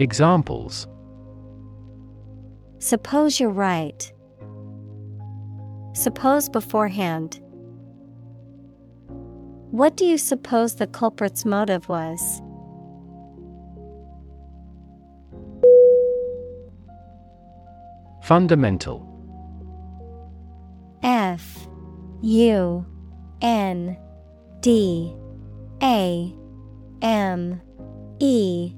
Examples Suppose you're right. Suppose beforehand. What do you suppose the culprit's motive was? Fundamental F U N D A M E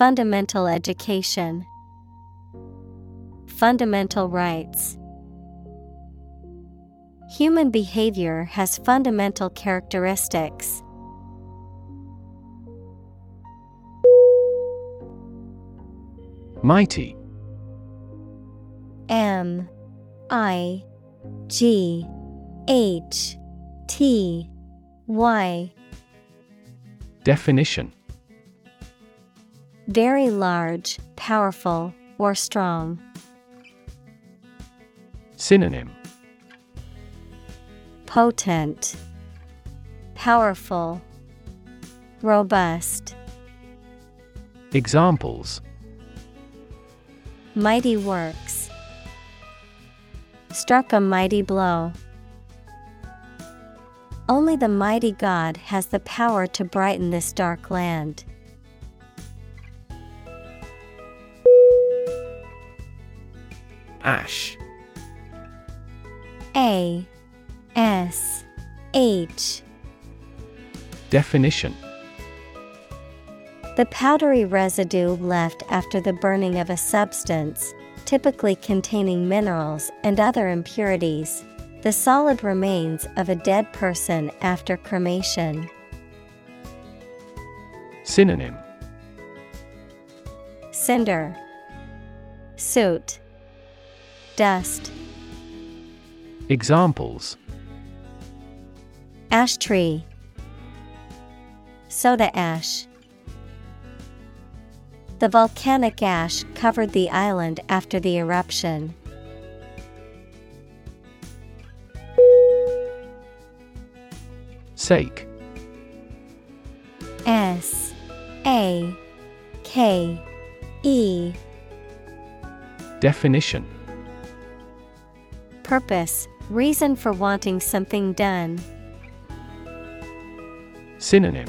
Fundamental education. Fundamental rights. Human behavior has fundamental characteristics. Mighty. M I G H T Y. Definition Very large, powerful, or strong. Synonym Potent, Powerful, Robust. Examples Mighty works. Struck a mighty blow. Only the mighty God has the power to brighten this dark land. Ash. A S H. Definition. The powdery residue left after the burning of a substance, typically containing minerals and other impurities. The solid remains of a dead person after cremation. Synonym. Cinder, Soot, Dust, Examples. Ash tree, Soda ash. The volcanic ash covered the island after the eruption. Sake. S. A. K. E. Definition Purpose, reason for wanting something done. Synonym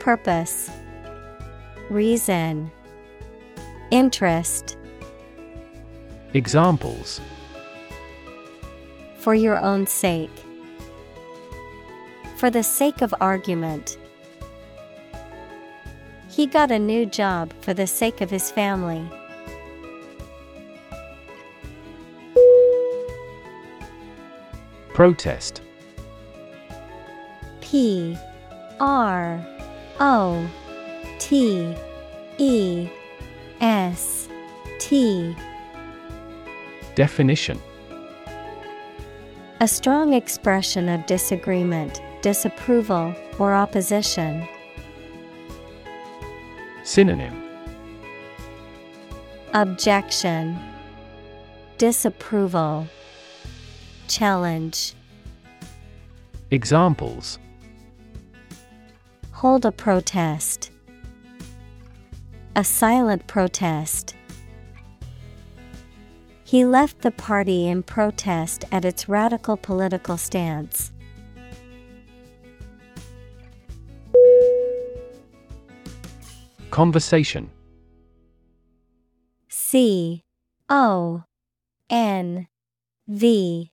Purpose, Reason, Interest. Examples For your own sake. For the sake of argument. He got a new job for the sake of his family. Protest. P R O T E S T. Definition. A strong expression of disagreement, disapproval, or opposition. Synonym. Objection. Disapproval Challenge Examples Hold a protest. A silent protest. He left the party in protest at its radical political stance. Conversation C O N V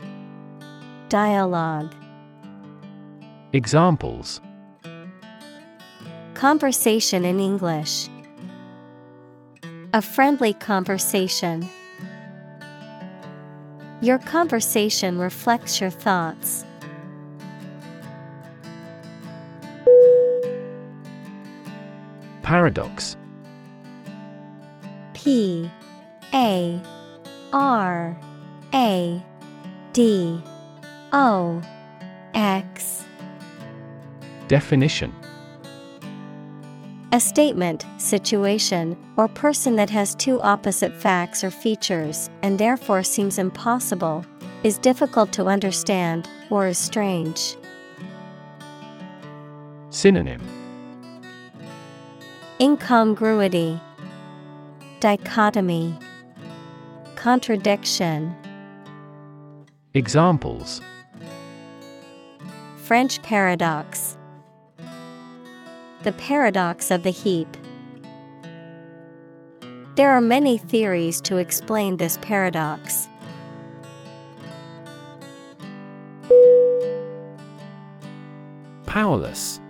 Dialogue Examples Conversation in English. A friendly conversation. Your conversation reflects your thoughts. Paradox P A R A D O X. Definition. A statement, situation, or person that has two opposite facts or features and therefore seems impossible, is difficult to understand, or is strange. Synonym. Incongruity, Dichotomy, Contradiction. Examples French paradox. The paradox of the heap. There are many theories to explain this paradox. Powerless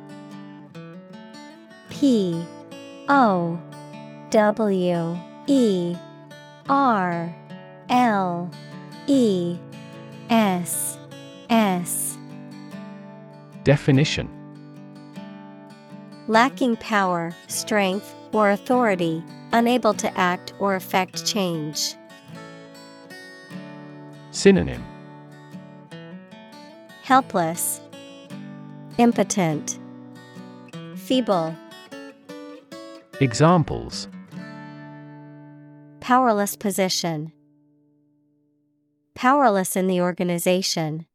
P O W E R L E S S Definition Lacking power, strength, or authority, unable to act or effect change. Synonym Helpless, Impotent, Feeble, Examples Powerless position. Powerless in the organization.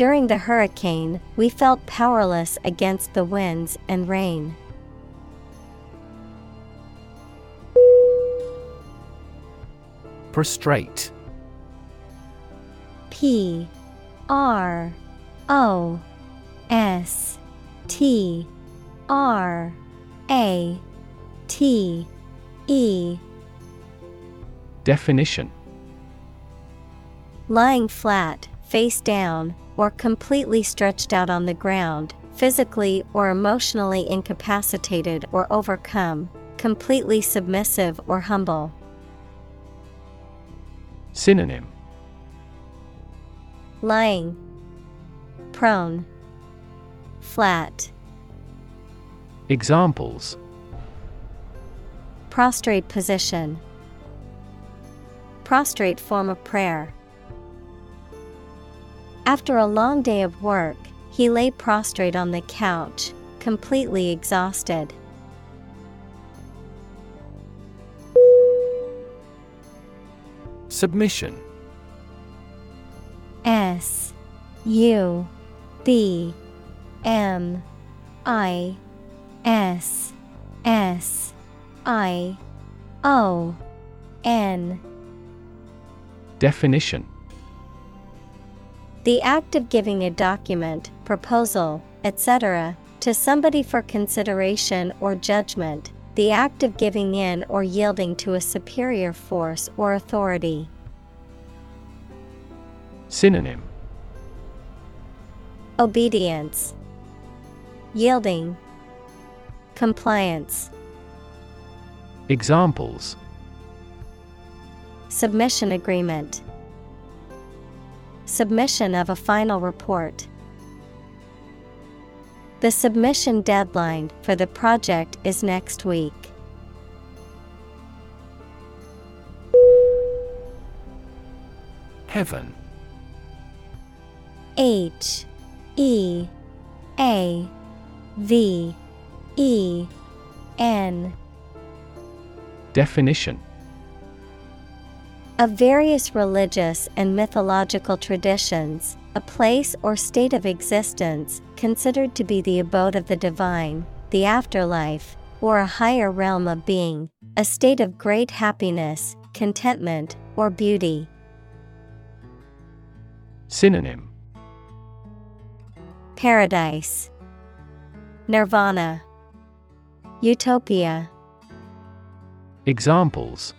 During the hurricane, we felt powerless against the winds and rain. Prostrate. P R O S T R A T E. Definition. Lying flat, face down, or completely stretched out on the ground, physically or emotionally incapacitated or overcome, completely submissive or humble. Synonym. Lying, prone, flat, Examples. Prostrate position, prostrate form of prayer. After a long day of work, he lay prostrate on the couch, completely exhausted. Submission. S U B M I S S I O N. Definition The act of giving a document, proposal, etc., to somebody for consideration or judgment, the act of giving in or yielding to a superior force or authority. Synonym Obedience, Yielding, Compliance. Examples Submission agreement, Submission of a final report. The submission deadline for the project is next week. Heaven H E A V E N Definition Of various religious and mythological traditions, a place or state of existence considered to be the abode of the divine, the afterlife, or a higher realm of being, a state of great happiness, contentment, or beauty. Synonym Paradise, Nirvana, Utopia. Examples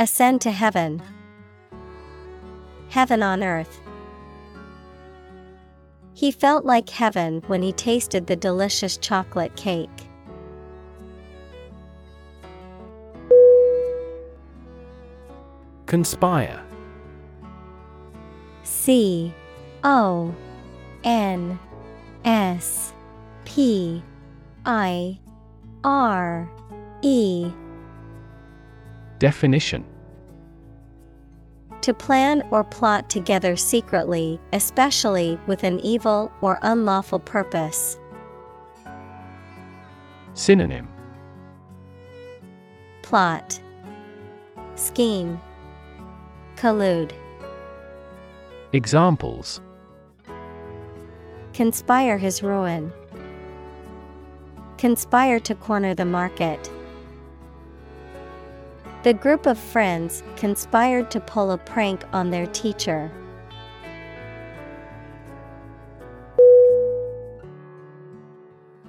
Ascend to heaven. Heaven on earth. He felt like heaven when he tasted the delicious chocolate cake. Conspire C O N S P I R E Definition To plan or plot together secretly, especially with an evil or unlawful purpose. Synonym Plot Scheme Collude Examples Conspire his ruin. Conspire to corner the market. The group of friends conspired to pull a prank on their teacher.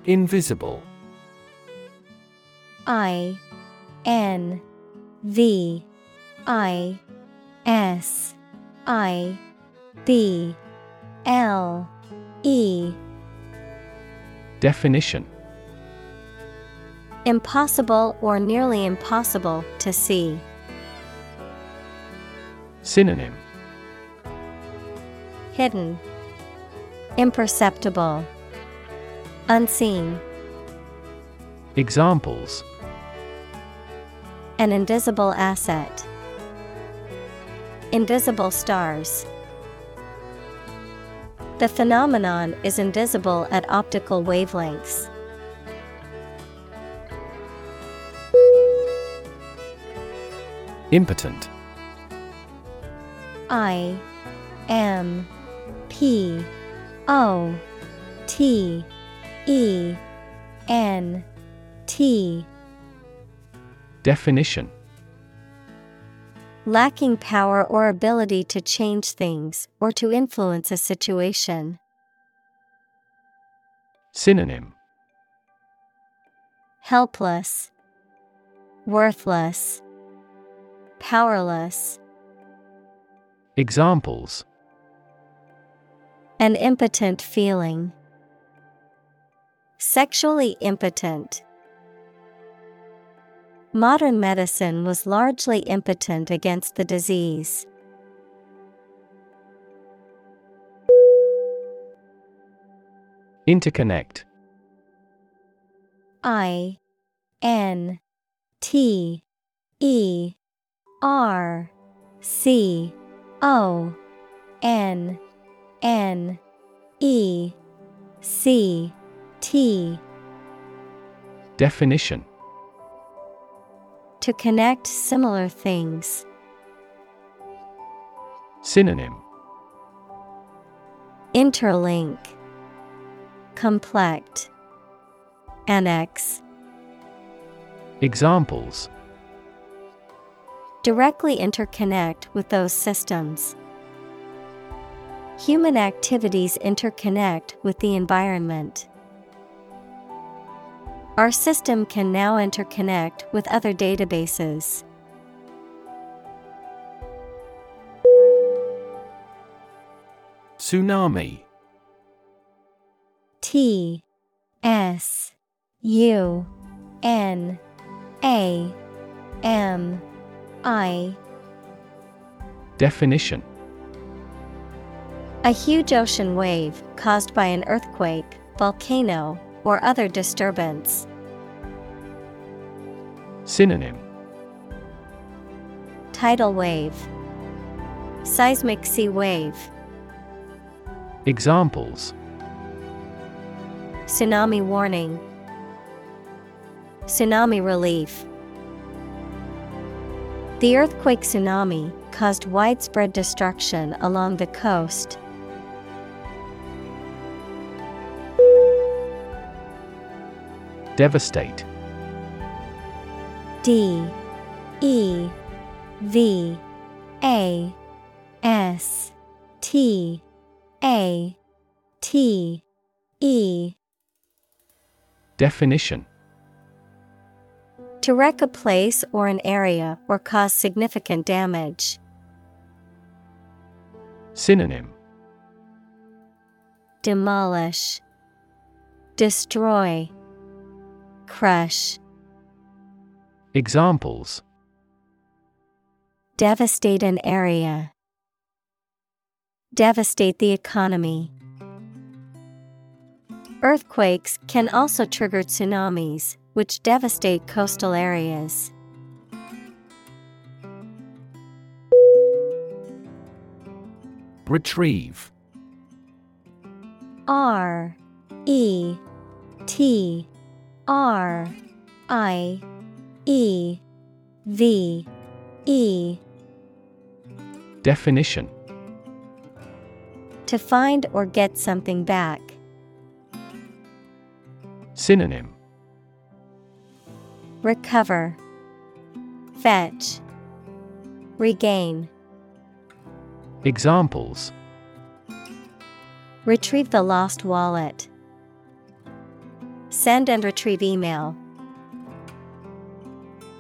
Invisible. I N V I S I B L E. Definition Impossible or nearly impossible to see. Synonym Hidden, Imperceptible, Unseen. Examples An invisible asset. Invisible stars. The phenomenon is invisible at optical wavelengths. Impotent. I M P O T E N T. Definition. Lacking power or ability to change things or to influence a situation. Synonym. Helpless, Worthless, Powerless. Examples An impotent feeling. Sexually impotent. Modern medicine was largely impotent against the disease. Interconnect I N T E R C O N N E C T Definition. To connect similar things. Synonym. Interlink, Complex, Annex. Examples Directly interconnect with those systems. Human activities interconnect with the environment. Our system can now interconnect with other databases. Tsunami T S U N A M I. Definition. A huge ocean wave caused by an earthquake, volcano, or other disturbance. Synonym. Tidal wave, Seismic sea wave, Examples. Tsunami warning, Tsunami relief. The earthquake tsunami caused widespread destruction along the coast. Devastate. D E V A S T A T E. Definition To wreck a place or an area or cause significant damage. Synonym Demolish, Destroy, Crush. Examples Devastate an area. Devastate the economy. Earthquakes can also trigger tsunamis, which devastate coastal areas. Retrieve R E T R I E V E Definition To find or get something back. Synonym Recover, Fetch, Regain. Examples Retrieve the lost wallet. Send and retrieve email.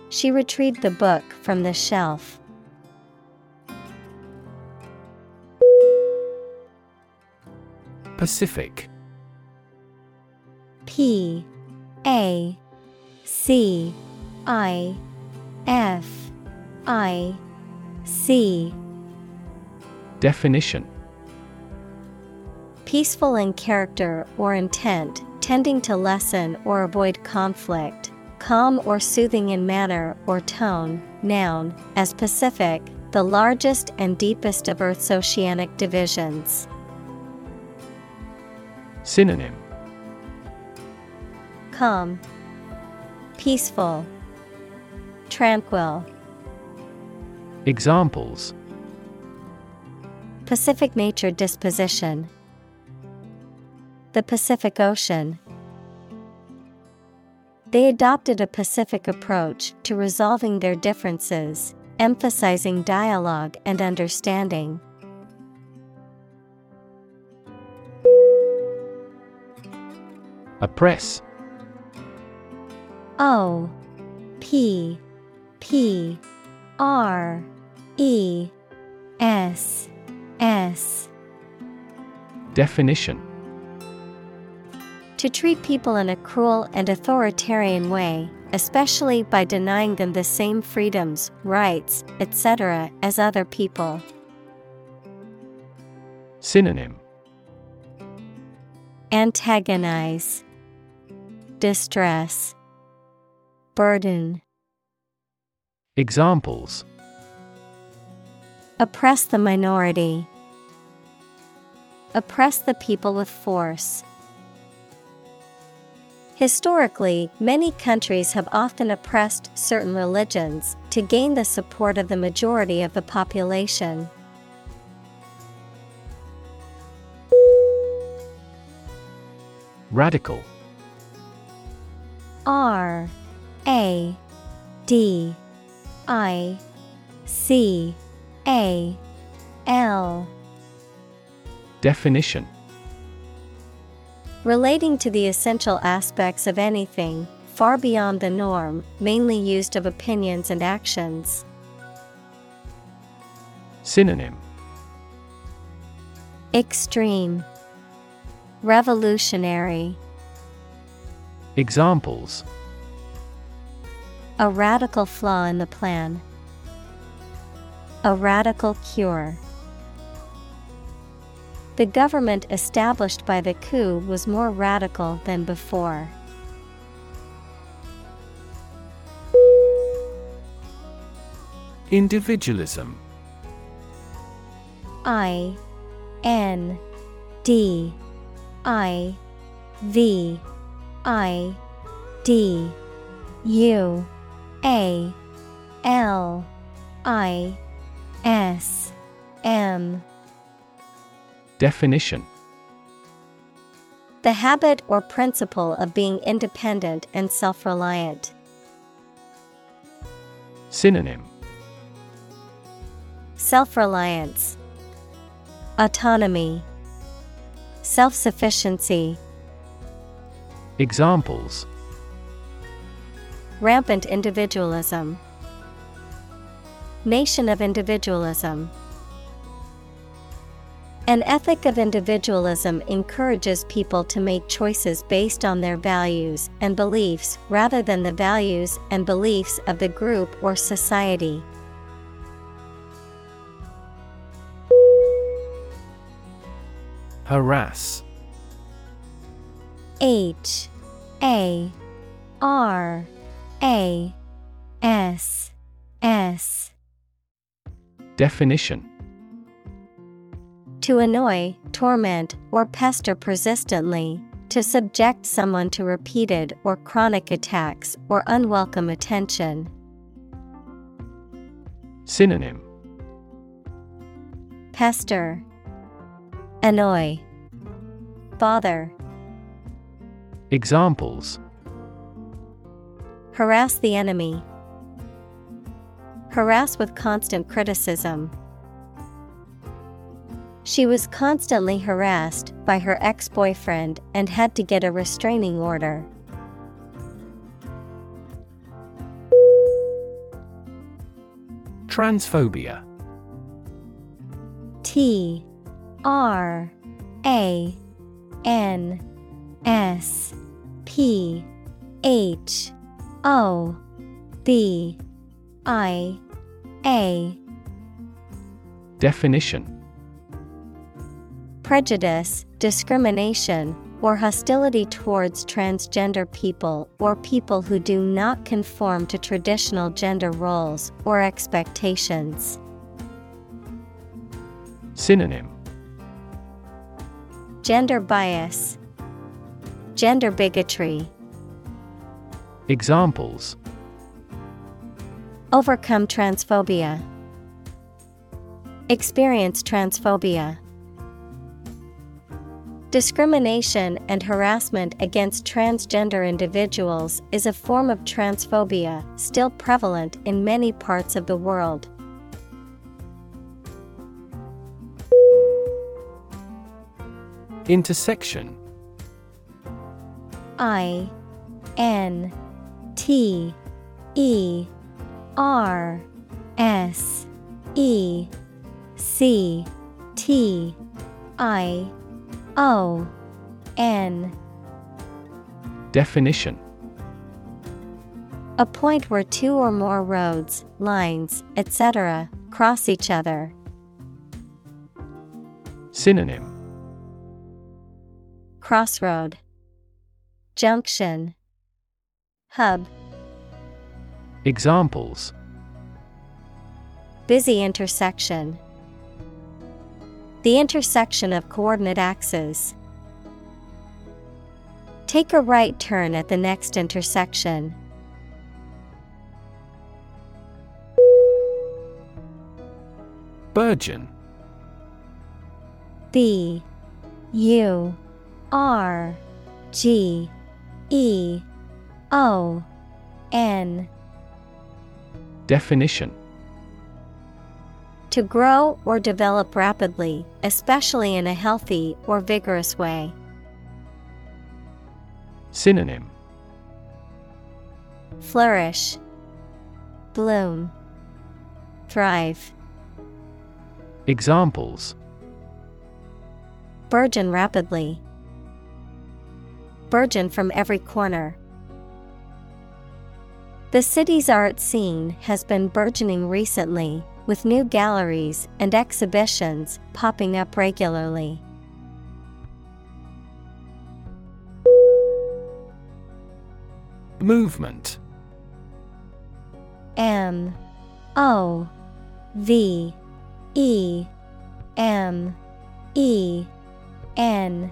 She retrieved the book from the shelf. Pacific P A C I F I C. Definition. Peaceful in character or intent, tending to lessen or avoid conflict, calm or soothing in manner or tone, noun, as Pacific, the largest and deepest of Earth's oceanic divisions. Synonym. Calm, Peaceful, Tranquil. Examples Pacific nature disposition. The Pacific Ocean. They adopted a Pacific approach to resolving their differences, emphasizing dialogue and understanding. Oppress O P P R E S S Definition To treat people in a cruel and authoritarian way, especially by denying them the same freedoms, rights, etc., as other people. Synonym Antagonize, Distress, Burden Examples Oppress the minority. Oppress the people with force. Historically, many countries have often oppressed certain religions to gain the support of the majority of the population. Radical R a D I C A L. Definition. Relating to the essential aspects of anything, far beyond the norm, mainly used of opinions and actions. Synonym. Extreme. Revolutionary. Examples A radical flaw in the plan. A radical cure. The government established by the coup was more radical than before. Individualism I N D I V I D U A L I S M. Definition. The habit or principle of being independent and self reliant. Synonym. Self reliance, Autonomy, Self sufficiency, Examples Rampant individualism, Nation of individualism. An ethic of individualism encourages people to make choices based on their values and beliefs rather than the values and beliefs of the group or society. Harass H A R A S S. Definition. To annoy, torment, or pester persistently, to subject someone to repeated or chronic attacks or unwelcome attention. Synonym. Pester, Annoy, Bother, Examples Harass the enemy. Harass with constant criticism. She was constantly harassed by her ex boyfriend and had to get a restraining order. Transphobia T R A N S P H O B I A Definition. Prejudice, discrimination, or hostility towards transgender people or people who do not conform to traditional gender roles or expectations. Synonym. Gender bias, Gender bigotry, Examples Overcome transphobia, Experience transphobia. Discrimination and harassment against transgender individuals is a form of transphobia still prevalent in many parts of the world. Intersection I N T E R S E C T I O N Definition A point where two or more roads, lines, etc., cross each other. Synonym Crossroad, Junction, Hub, Examples Busy intersection. The intersection of coordinate axes. Take a right turn at the next intersection. Burgeon B U R G E O N. Definition To grow or develop rapidly, especially in a healthy or vigorous way. Synonym Flourish, Bloom, Thrive. Examples Burgeon rapidly. Burgeon from every corner. The city's art scene has been burgeoning recently, with new galleries and exhibitions popping up regularly. Movement. M. O. V. E. M. E. N.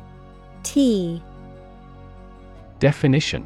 T. Definition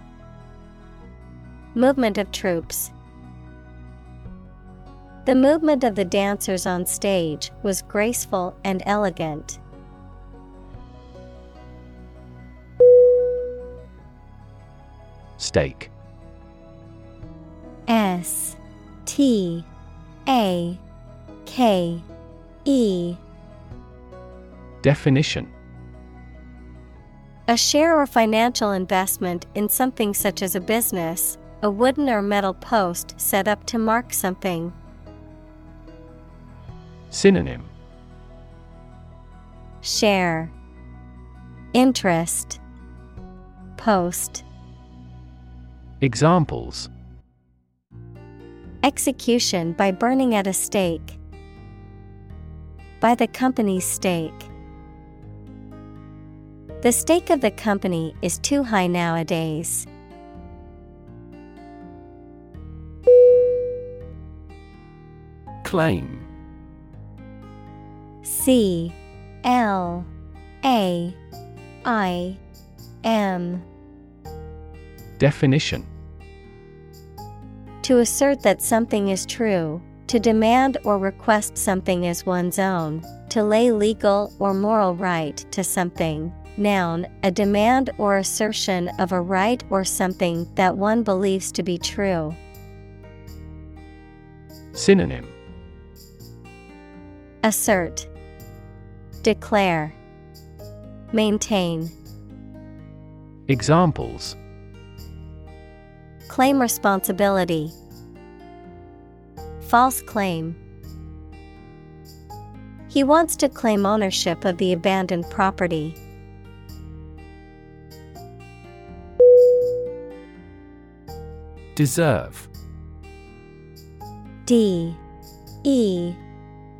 Movement of troops. The movement of the dancers on stage was graceful and elegant. Stake S T A K E Definition A share or financial investment in something such as a business, a wooden or metal post set up to mark something. Synonym Share Interest Post Examples Execution by burning at a stake. By the company's stake. The stake of the company is too high nowadays. Claim C L A I M Definition To assert that something is true, to demand or request something as one's own, to lay legal or moral right to something. Noun, a demand or assertion of a right or something that one believes to be true. Synonym Assert, Declare, Maintain. Examples Claim responsibility. False claim. He wants to claim ownership of the abandoned property. Deserve D E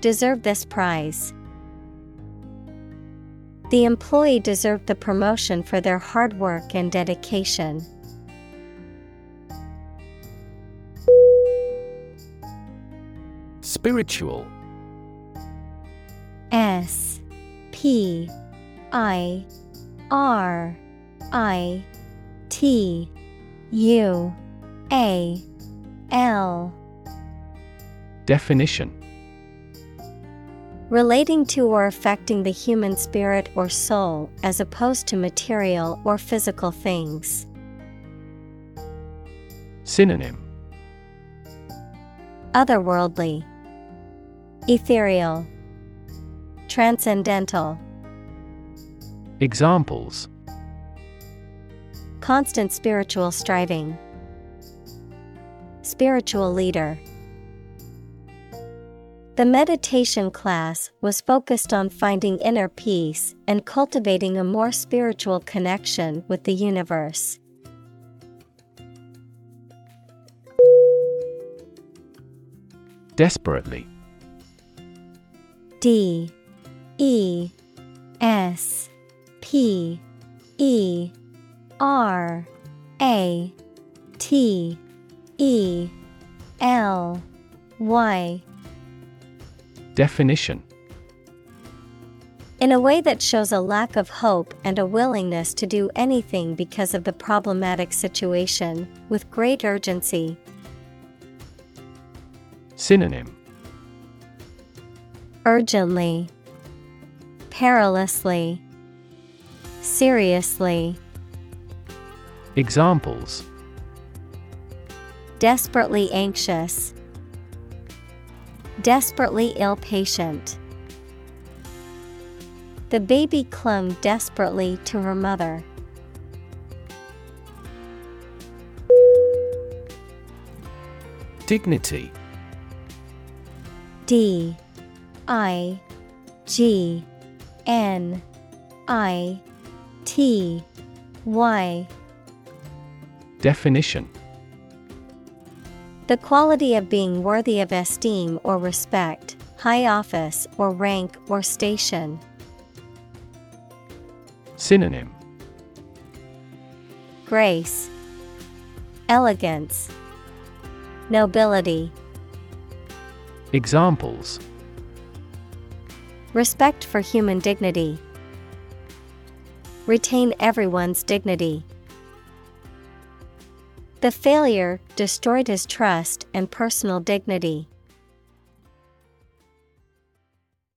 Deserve this prize. The employee deserved the promotion for their hard work and dedication. Spiritual S P I R I T U A L Definition Relating to or affecting the human spirit or soul as opposed to material or physical things. Synonym Otherworldly, Ethereal, Transcendental. Examples Constant spiritual striving, Spiritual leader. The meditation class was focused on finding inner peace and cultivating a more spiritual connection with the universe. Desperately. D E S P E R A T E L Y Definition. In a way that shows a lack of hope and a willingness to do anything because of the problematic situation, with great urgency. Synonym. Urgently, perilously, seriously. Examples. Desperately anxious, desperately ill patient. The baby clung desperately to her mother. Dignity. D. I. G. N. I. T. Y. Definition The quality of being worthy of esteem or respect, high office or rank or station. Synonym Grace, Elegance, Nobility. Examples Respect for human dignity. Retain everyone's dignity. The failure destroyed his trust and personal dignity.